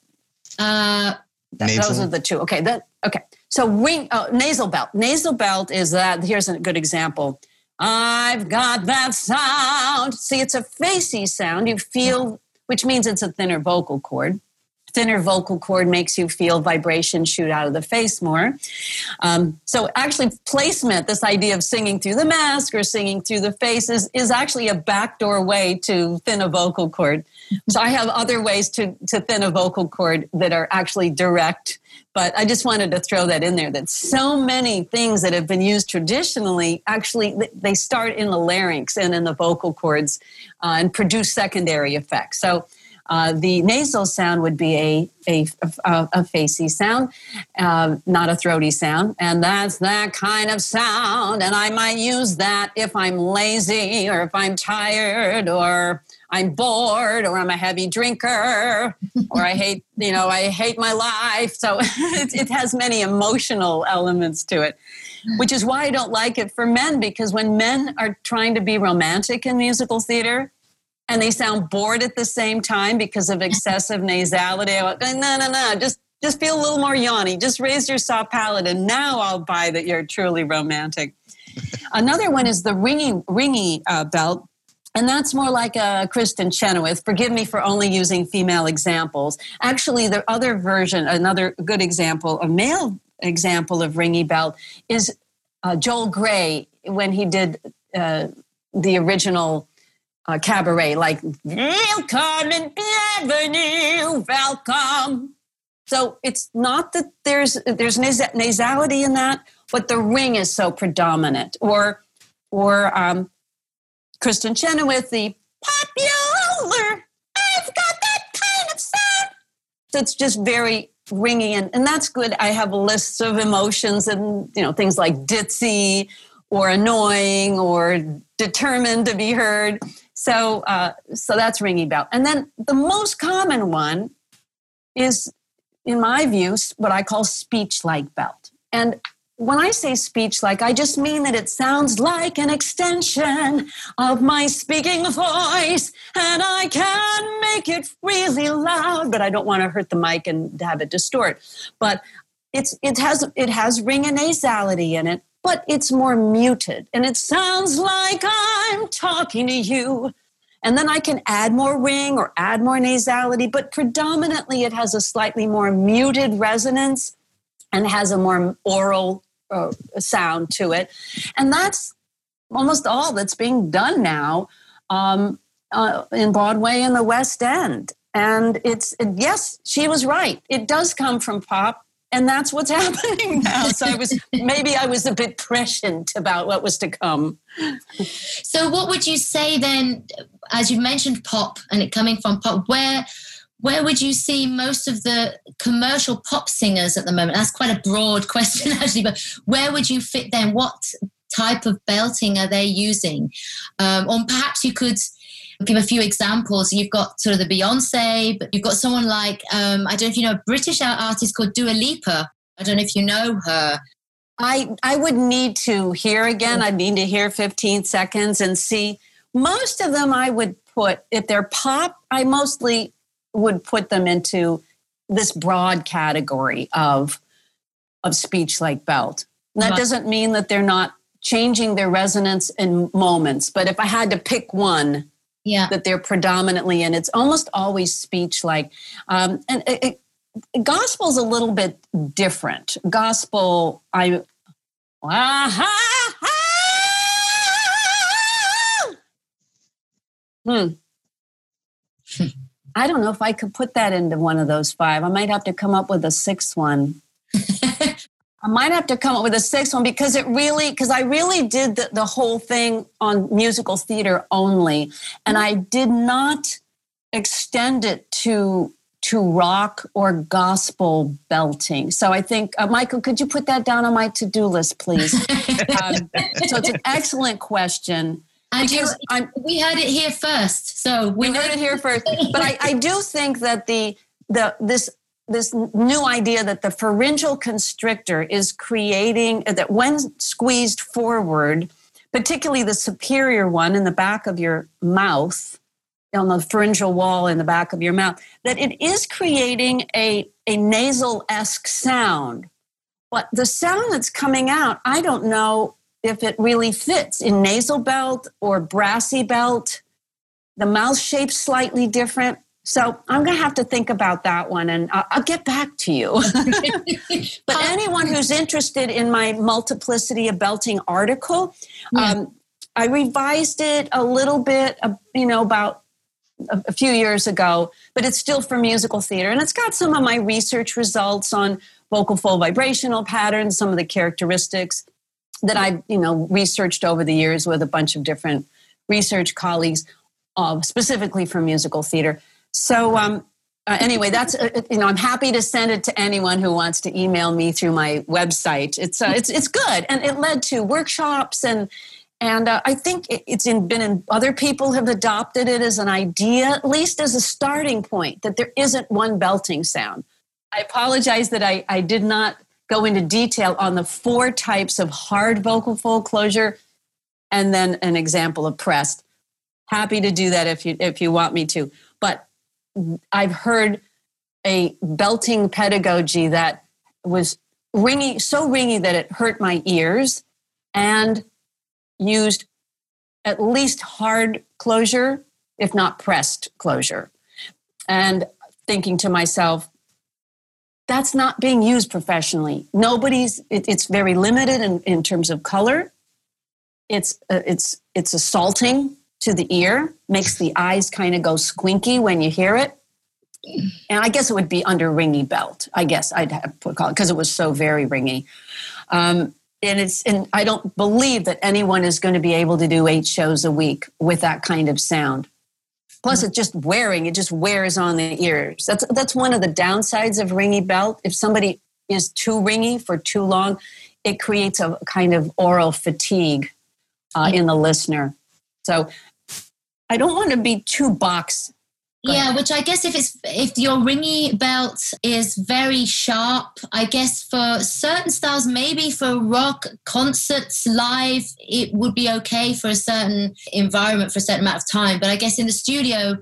Uh, that, those are the two. Okay. That okay. So ring uh, nasal belt. Nasal belt is that. Here's a good example. I've got that sound. See, it's a facey sound. You feel, which means it's a thinner vocal cord thinner vocal cord makes you feel vibration shoot out of the face more. Um, so, actually, placement, this idea of singing through the mask or singing through the face, is, is actually a backdoor way to thin a vocal cord. So, I have other ways to, to thin a vocal cord that are actually direct. But I just wanted to throw that in there that so many things that have been used traditionally actually they start in the larynx and in the vocal cords uh, and produce secondary effects. So uh, the nasal sound would be a, a, a, a facey sound, uh, not a throaty sound. And that's that kind of sound. And I might use that if I'm lazy or if I'm tired or I'm bored or I'm a heavy drinker or I hate, you know, I hate my life. So it, it has many emotional elements to it which is why I don't like it for men because when men are trying to be romantic in musical theater, and they sound bored at the same time because of excessive nasality. I went, no, no, no, just just feel a little more yawny. Just raise your soft palate, and now I'll buy that you're truly romantic. Another one is the ringy ringy uh, belt. And that's more like a Kristin Chenoweth. Forgive me for only using female examples. Actually, the other version, another good example, a male example of ringy belt is uh, Joel Grey when he did uh, the original uh, cabaret, like welcome and bienvenue, welcome. So it's not that there's there's nas- nasality in that, but the ring is so predominant. Or or um, Kristin Chenoweth, the popular. I've got that kind of sound. So it's just very ringy, and, and that's good. I have lists of emotions and you know things like ditzy or annoying or determined to be heard. So, uh, so that's ringing bell. And then the most common one is, in my view, what I call speech like belt. And when I say speech like, I just mean that it sounds like an extension of my speaking voice, and I can make it really loud, but I don't want to hurt the mic and have it distort. But it's it has it has ring and nasality in it, but it's more muted and it sounds like I'm talking to you. And then I can add more ring or add more nasality, but predominantly it has a slightly more muted resonance and has a more oral uh, sound to it. And that's almost all that's being done now um, uh, in Broadway and the West End. And it's, yes, she was right. It does come from pop and that's what's happening now. So i was maybe i was a bit prescient about what was to come. So what would you say then as you mentioned pop and it coming from pop where where would you see most of the commercial pop singers at the moment? That's quite a broad question actually but where would you fit them? What type of belting are they using? Um, or perhaps you could give a few examples. You've got sort of the Beyonce, but you've got someone like um, I don't know if you know a British artist called Dua Lipa. I don't know if you know her. I I would need to hear again. I'd need to hear 15 seconds and see. Most of them I would put if they're pop. I mostly would put them into this broad category of of speech like belt. And that doesn't mean that they're not changing their resonance in moments. But if I had to pick one, yeah, that they're predominantly in, it's almost always speech like. Um, and it, it, gospel's a little bit different. Gospel, I. Hmm. I don't know if I could put that into one of those five. I might have to come up with a sixth one. I might have to come up with a sixth one because it really, because I really did the, the whole thing on musical theater only. And I did not extend it to to rock or gospel belting. So I think, uh, Michael, could you put that down on my to do list, please? um, so it's an excellent question. And you, we heard it here first. So we, we heard it here first. But I, I do think that the the this this new idea that the pharyngeal constrictor is creating that when squeezed forward, particularly the superior one in the back of your mouth, on the pharyngeal wall in the back of your mouth, that it is creating a, a nasal esque sound. But the sound that's coming out, I don't know if it really fits in nasal belt or brassy belt. The mouth shape's slightly different. So I'm going to have to think about that one and I'll, I'll get back to you. but anyone who's interested in my multiplicity of belting article, yeah. um, I revised it a little bit, uh, you know, about a, a few years ago, but it's still for musical theater. And it's got some of my research results on vocal fold vibrational patterns, some of the characteristics that I've you know researched over the years with a bunch of different research colleagues, uh, specifically for musical theater. So um, uh, anyway, that's uh, you know I'm happy to send it to anyone who wants to email me through my website. It's uh, it's it's good, and it led to workshops and. And uh, I think it's in, been in other people have adopted it as an idea, at least as a starting point, that there isn't one belting sound. I apologize that I, I did not go into detail on the four types of hard vocal fold closure and then an example of pressed. Happy to do that if you if you want me to. I've heard a belting pedagogy that was ringy, so ringy that it hurt my ears and used at least hard closure, if not pressed closure. And thinking to myself, that's not being used professionally. Nobody's. It, it's very limited in, in terms of color. It's uh, it's it's assaulting to the ear. Makes the eyes kind of go squinky when you hear it. And I guess it would be under ringy belt. I guess I'd have put call it because it was so very ringy. Um, and it's and I don't believe that anyone is going to be able to do eight shows a week with that kind of sound. Plus, it's just wearing, it just wears on the ears. That's, that's one of the downsides of ringy belt. If somebody is too ringy for too long, it creates a kind of aural fatigue uh, in the listener. So I don't want to be too box yeah, which I guess if it's if your ringy belt is very sharp, I guess for certain styles, maybe for rock concerts live, it would be okay for a certain environment for a certain amount of time. But I guess in the studio,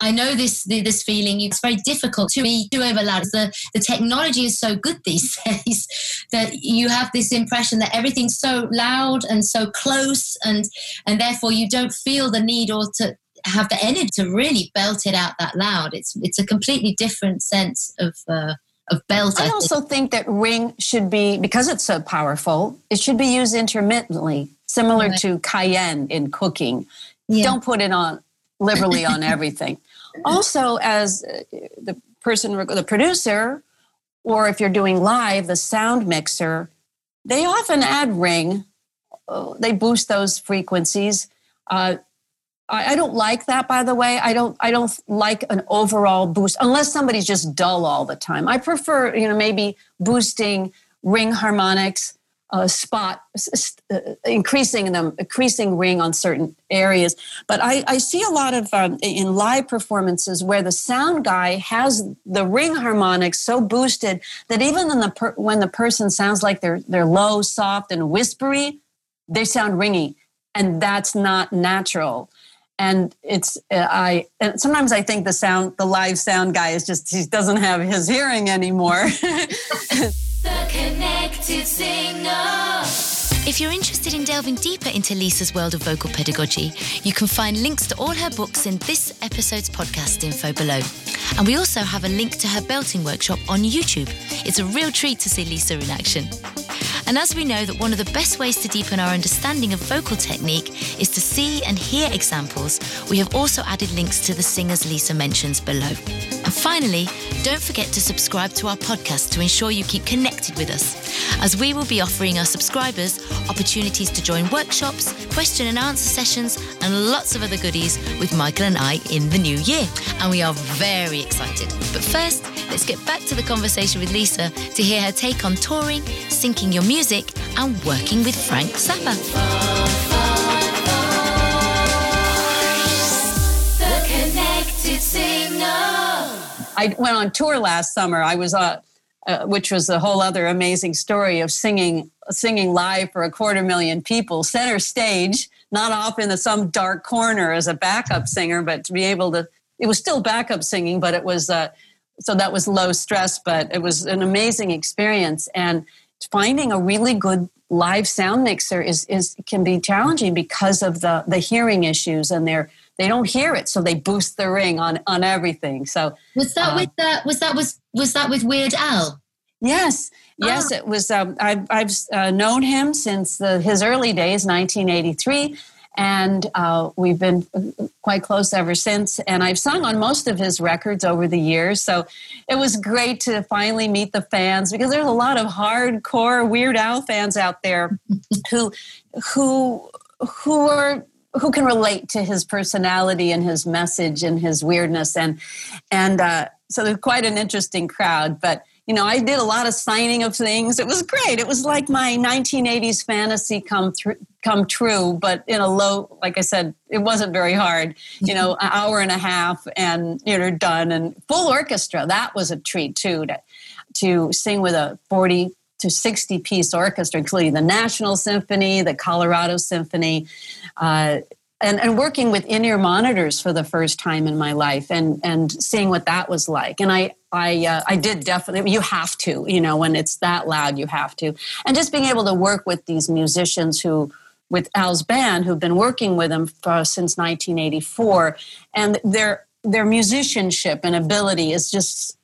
I know this this feeling. It's very difficult to be too over loud. The the technology is so good these days that you have this impression that everything's so loud and so close, and and therefore you don't feel the need or to have the energy to really belt it out that loud. It's it's a completely different sense of uh, of belt. I, I also think. think. that ring should be because it's so powerful. It should be used intermittently, similar right. to cayenne in cooking. Yeah. Don't put it on liberally on everything. also, as uh, the person, the producer, or if you're doing live, the sound mixer, they often add ring. Uh, they boost those frequencies. Uh, I, I don't like that, by the way. I don't. I don't like an overall boost unless somebody's just dull all the time. I prefer, you know, maybe boosting ring harmonics, uh, spot, uh, increasing them, increasing ring on certain areas. But I, I see a lot of um, in live performances where the sound guy has the ring harmonics so boosted that even the per, when the person sounds like they're they're low, soft, and whispery, they sound ringy, and that's not natural and it's uh, i and sometimes i think the sound the live sound guy is just he doesn't have his hearing anymore. If you're interested in delving deeper into Lisa's world of vocal pedagogy, you can find links to all her books in this episode's podcast info below. And we also have a link to her belting workshop on YouTube. It's a real treat to see Lisa in action. And as we know that one of the best ways to deepen our understanding of vocal technique is to see and hear examples, we have also added links to the singers Lisa mentions below. And finally, don't forget to subscribe to our podcast to ensure you keep connected with us, as we will be offering our subscribers opportunities to join workshops, question and answer sessions, and lots of other goodies with Michael and I in the new year. And we are very excited. But first, let's get back to the conversation with Lisa to hear her take on touring, syncing your music, and working with Frank Zappa. I went on tour last summer. I was uh, uh, which was a whole other amazing story of singing singing live for a quarter million people, center stage, not off in the, some dark corner as a backup singer, but to be able to. It was still backup singing, but it was uh, so that was low stress, but it was an amazing experience. And finding a really good live sound mixer is is can be challenging because of the the hearing issues and their they don't hear it, so they boost the ring on on everything. So was that uh, with that? Was that was was that with Weird Al? Yes, yes, oh. it was. Um, I've I've uh, known him since the, his early days, 1983 and uh, we've been quite close ever since. And I've sung on most of his records over the years, so it was great to finally meet the fans because there's a lot of hardcore Weird Al fans out there who who who are who can relate to his personality and his message and his weirdness. And and uh, so there's quite an interesting crowd, but you know, I did a lot of signing of things. It was great. It was like my 1980s fantasy come through, come true, but in a low, like I said, it wasn't very hard. You know, an hour and a half, and you know, done, and full orchestra. That was a treat too to to sing with a 40 to 60 piece orchestra, including the National Symphony, the Colorado Symphony. Uh, and, and working with in-ear monitors for the first time in my life and and seeing what that was like and i i uh, i did definitely you have to you know when it's that loud you have to and just being able to work with these musicians who with al's band who've been working with him for, since 1984 and their their musicianship and ability is just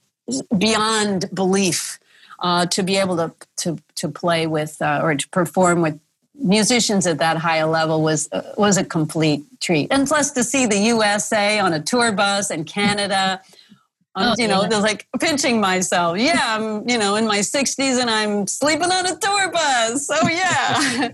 beyond belief uh, to be able to to to play with uh, or to perform with musicians at that high a level was uh, was a complete treat. And plus to see the USA on a tour bus and Canada. I'm, oh, you know, yeah. like pinching myself. Yeah, I'm, you know, in my 60s and I'm sleeping on a tour bus. So yeah.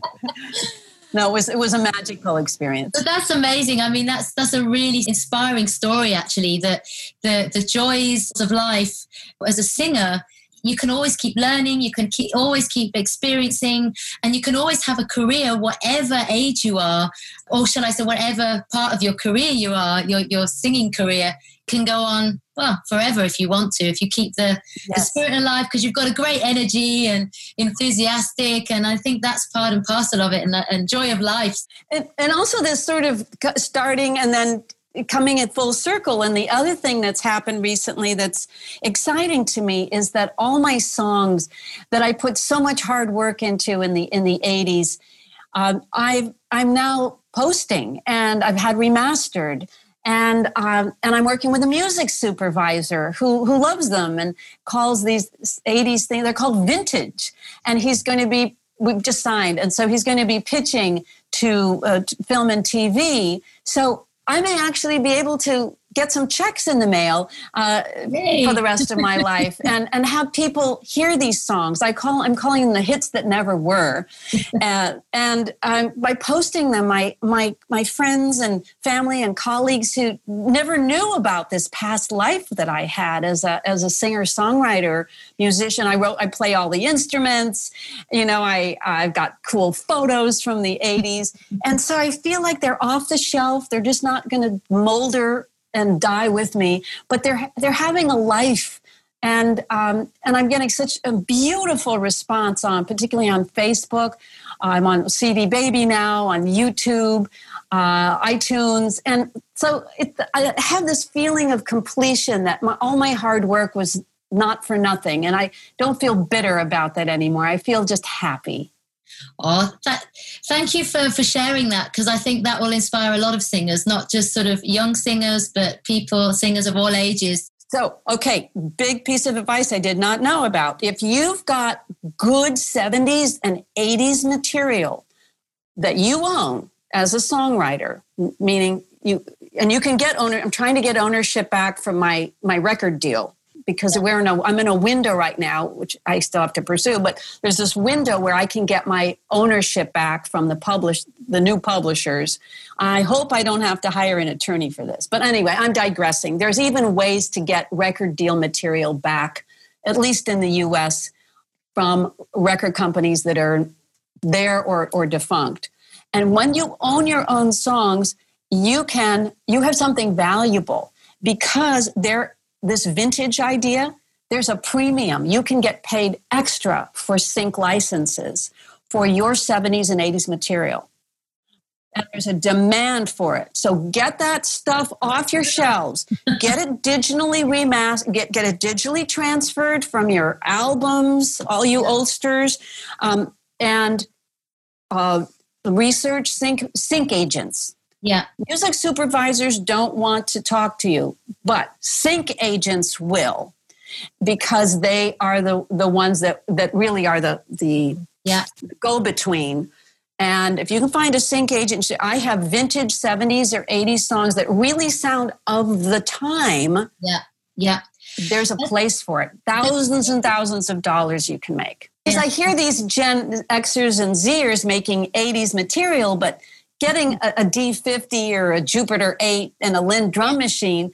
no, it was it was a magical experience. But that's amazing. I mean, that's that's a really inspiring story. Actually, that the the joys of life as a singer you can always keep learning you can keep, always keep experiencing and you can always have a career whatever age you are or shall i say whatever part of your career you are your, your singing career can go on well forever if you want to if you keep the, yes. the spirit alive because you've got a great energy and enthusiastic and i think that's part and parcel of it and, and joy of life and, and also this sort of starting and then coming at full circle. And the other thing that's happened recently that's exciting to me is that all my songs that I put so much hard work into in the in the 80s, um, i I'm now posting and I've had remastered. And um, and I'm working with a music supervisor who who loves them and calls these 80s things. They're called vintage, and he's going to be we've just signed, and so he's going to be pitching to, uh, to film and TV. So I may actually be able to get some checks in the mail uh, for the rest of my life and, and have people hear these songs. I call I'm calling them the hits that never were, uh, and um, by posting them, my my my friends and family and colleagues who never knew about this past life that I had as a as a singer songwriter musician. I wrote I play all the instruments. You know I I've got cool photos from the 80s, and so I feel like they're off the shelf. They're just not going to molder and die with me, but they're they're having a life, and um, and I'm getting such a beautiful response on, particularly on Facebook. I'm on CD Baby now, on YouTube, uh, iTunes, and so it, I have this feeling of completion that my, all my hard work was not for nothing. And I don't feel bitter about that anymore. I feel just happy. Oh, that, thank you for, for sharing that because I think that will inspire a lot of singers, not just sort of young singers, but people, singers of all ages. So, okay, big piece of advice I did not know about. If you've got good 70s and 80s material that you own as a songwriter, meaning you, and you can get owner, I'm trying to get ownership back from my, my record deal because yeah. we're in a, I'm in a window right now, which I still have to pursue, but there's this window where I can get my ownership back from the publish, the new publishers. I hope I don't have to hire an attorney for this. But anyway, I'm digressing. There's even ways to get record deal material back, at least in the US, from record companies that are there or, or defunct. And when you own your own songs, you can you have something valuable because there this vintage idea, there's a premium. You can get paid extra for sync licenses for your 70s and 80s material. And there's a demand for it. So get that stuff off your shelves. Get it digitally remastered, get, get it digitally transferred from your albums, all you oldsters, um, and uh, research sync, sync agents. Yeah. Music supervisors don't want to talk to you, but sync agents will because they are the, the ones that, that really are the, the yeah. go between. And if you can find a sync agent, I have vintage 70s or 80s songs that really sound of the time. Yeah. Yeah. There's a place for it. Thousands and thousands of dollars you can make. Because I hear these Gen Xers and Zers making 80s material, but getting a a D50 or a Jupiter 8 and a Linn drum machine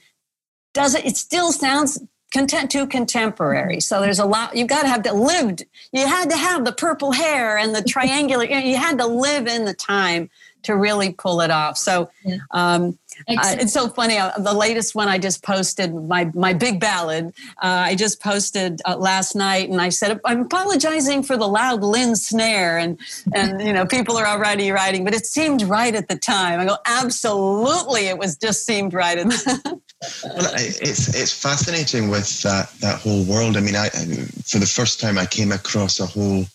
does it, it still sounds content too contemporary. So there's a lot, you've got to have to lived, you had to have the purple hair and the triangular, you had to live in the time to really pull it off. So um, uh, it's so funny. Uh, the latest one I just posted, my my big ballad. Uh, I just posted uh, last night, and I said I'm apologizing for the loud Linn snare, and and you know people are already writing, but it seemed right at the time. I go, absolutely, it was just seemed right. well, it's it's fascinating with that that whole world. I mean, I for the first time I came across a whole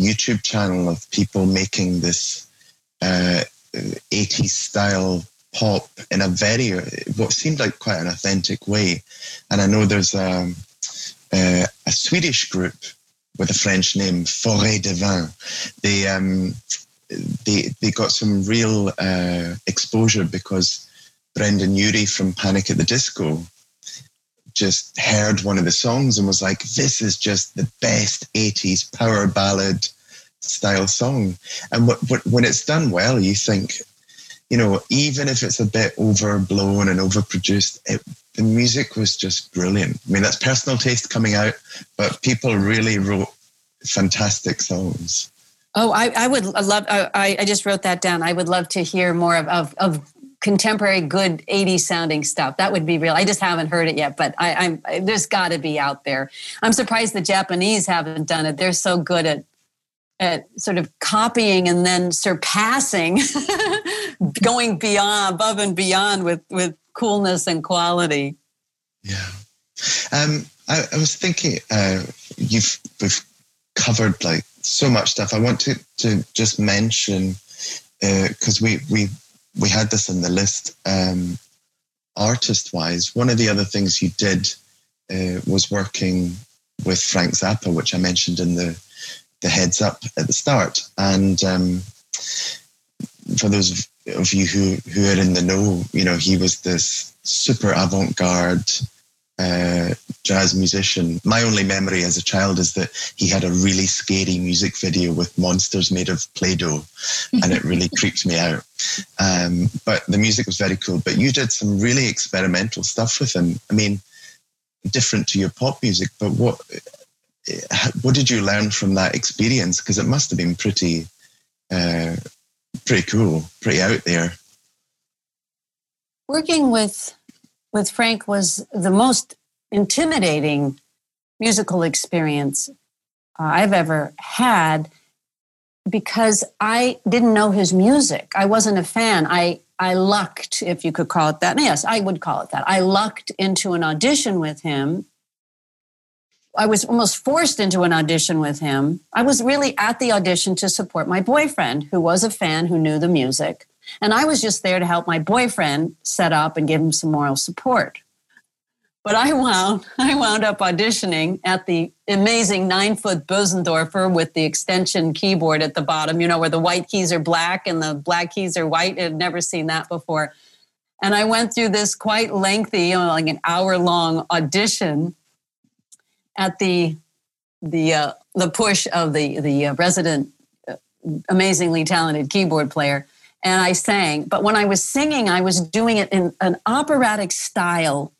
YouTube channel of people making this uh, 80s style pop in a very what seemed like quite an authentic way. And I know there's a, a, a Swedish group with a French name, Forêt de Vin. They um, they they got some real uh, exposure because Brendon Urie from Panic at the Disco just heard one of the songs and was like, "This is just the best '80s power ballad style song. And when it's done well, you think, you know, even if it's a bit overblown and overproduced, it, the music was just brilliant. I mean, that's personal taste coming out, but people really wrote fantastic songs. Oh, I, I would love, I, I just wrote that down. I would love to hear more of, of, of contemporary good 80s sounding stuff that would be real i just haven't heard it yet but I, am there's got to be out there i'm surprised the japanese haven't done it they're so good at at sort of copying and then surpassing, going beyond, above and beyond with with coolness and quality. Yeah, um, I, I, was thinking uh, you've we've covered like so much stuff. I want to to just mention because uh, we we we had this in the list. Um, artist wise, one of the other things you did uh, was working with Frank Zappa, which I mentioned in the the heads up at the start. And um, for those of you who, who are in the know, you know, he was this super avant garde uh, jazz musician. My only memory as a child is that he had a really scary music video with monsters made of Play Doh, and it really creeped me out. Um, but the music was very cool. But you did some really experimental stuff with him. I mean, different to your pop music, but what what did you learn from that experience? Because it must have been pretty, uh, pretty cool, pretty out there. Working with with Frank was the most intimidating musical experience uh, I've ever had because I didn't know his music. I wasn't a fan. I I lucked, if you could call it that. Yes, I would call it that. I lucked into an audition with him I was almost forced into an audition with him. I was really at the audition to support my boyfriend, who was a fan who knew the music. And I was just there to help my boyfriend set up and give him some moral support. But I wound, I wound up auditioning at the amazing nine foot Bösendorfer with the extension keyboard at the bottom, you know, where the white keys are black and the black keys are white. I'd never seen that before. And I went through this quite lengthy, you know, like an hour long audition at the the uh, the push of the the uh, resident uh, amazingly talented keyboard player and I sang. But when I was singing I was doing it in an operatic style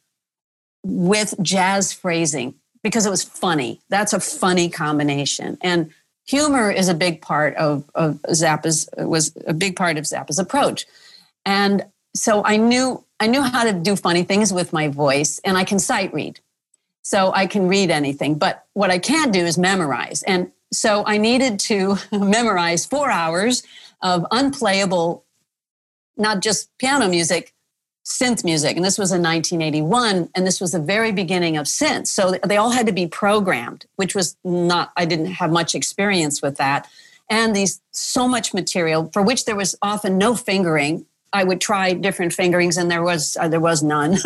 with jazz phrasing because it was funny. That's a funny combination. And humor is a big part of, of Zappa's was a big part of Zappa's approach. And so I knew I knew how to do funny things with my voice and I can sight read so I can read anything. But what I can't do is memorize. And so I needed to memorize four hours of unplayable, not just piano music, synth music. And this was in 1981. And this was the very beginning of synth. So they all had to be programmed, which was not, I didn't have much experience with that. And these so much material for which there was often no fingering I would try different fingerings, and there was uh, there was none.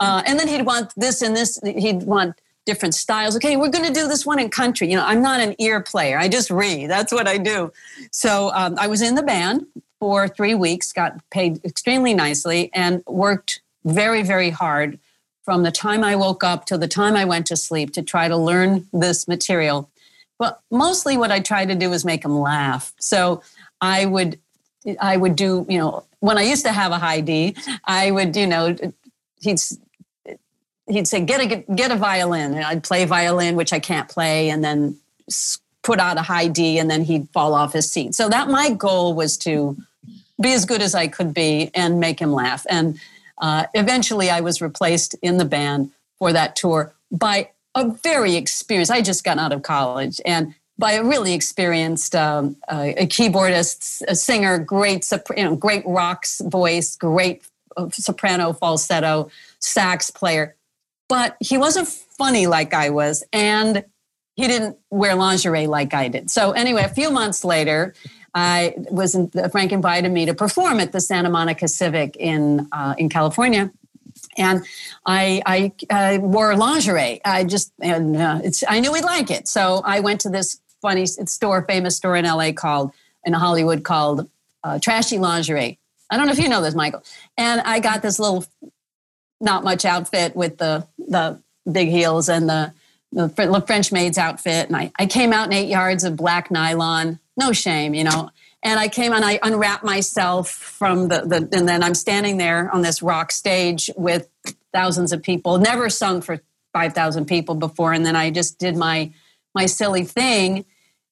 uh, and then he'd want this and this. He'd want different styles. Okay, we're going to do this one in country. You know, I'm not an ear player. I just read. That's what I do. So um, I was in the band for three weeks, got paid extremely nicely, and worked very very hard from the time I woke up till the time I went to sleep to try to learn this material. But mostly, what I tried to do was make them laugh. So I would I would do, you know, when I used to have a high D, I would, you know, he'd he'd say get a get a violin, and I'd play violin, which I can't play, and then put out a high D, and then he'd fall off his seat. So that my goal was to be as good as I could be and make him laugh. And uh, eventually, I was replaced in the band for that tour by a very experienced. I just got out of college, and by a really experienced um, uh, a keyboardist, a singer, great you know, great rock voice, great uh, soprano falsetto, sax player. But he wasn't funny like I was, and he didn't wear lingerie like I did. So anyway, a few months later, I was in, Frank invited me to perform at the Santa Monica Civic in uh, in California, and I, I, I, wore lingerie. I just and uh, I knew he'd like it, so I went to this funny store, famous store in LA called in Hollywood called uh, Trashy Lingerie. I don't know if you know this, Michael. And I got this little, not much outfit with the the big heels and the the French maid's outfit, and I, I came out in eight yards of black nylon. No shame, you know. And I came and I unwrapped myself from the, the and then I'm standing there on this rock stage with thousands of people. Never sung for five thousand people before, and then I just did my my silly thing.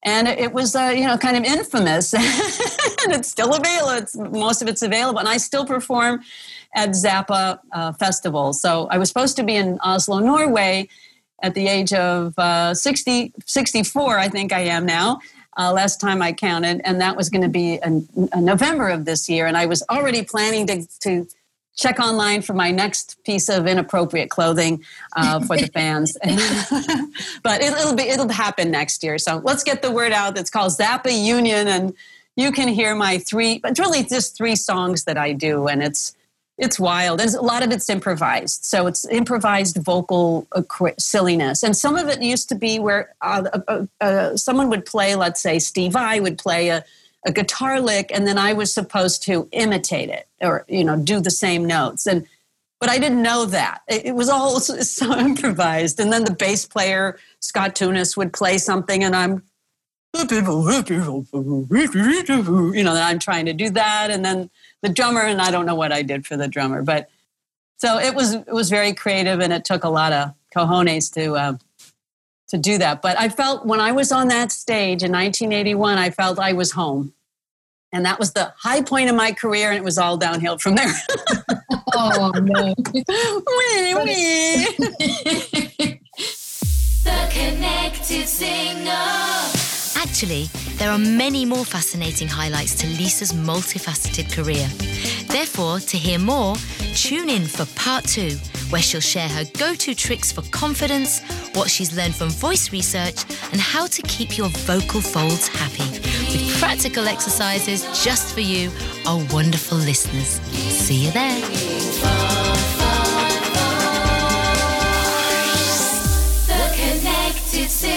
And it was uh, you know kind of infamous. And it's still available it's, most of it's available. And i still perform at zappa uh, festivals so i was supposed to be in oslo norway at the age of uh, 60 64 i think i am now uh, last time i counted. And that was going to be in, in, november of this year. And i was already planning to, to check online for my next piece of inappropriate clothing uh, for the fans. but it, will be it'll happen next year. So let's get the word out. It's called Zappa Union, and you can hear my three. But really, just three songs that I do, and it's it's wild. And a lot of it's improvised. So it's improvised vocal silliness. And some of it used to be where uh, uh, uh someone would play, let's say Steve Vai would play a a guitar lick and then I was supposed to imitate it or you know do the same notes. And but I didn't know that. It, was all so improvised. And then the bass player Scott Thunes would play something and I'm you know I'm trying to do that. And then the drummer and I don't know what I did for the drummer but so it was it was very creative and it took a lot of cojones to uh, to do that. But I felt when I was on that stage in 1981 I felt I was home and that was the high point of my career and it was all downhill from there. Oh no. Wee, wee. the connected singer Actually, there are many more fascinating highlights to Lisa's multifaceted career. Therefore, to hear more, tune in for part two, where she'll share her go to tricks for confidence, what she's learned from voice research, and how to keep your vocal folds happy with practical exercises just for you, our wonderful listeners. See you there. The Connected.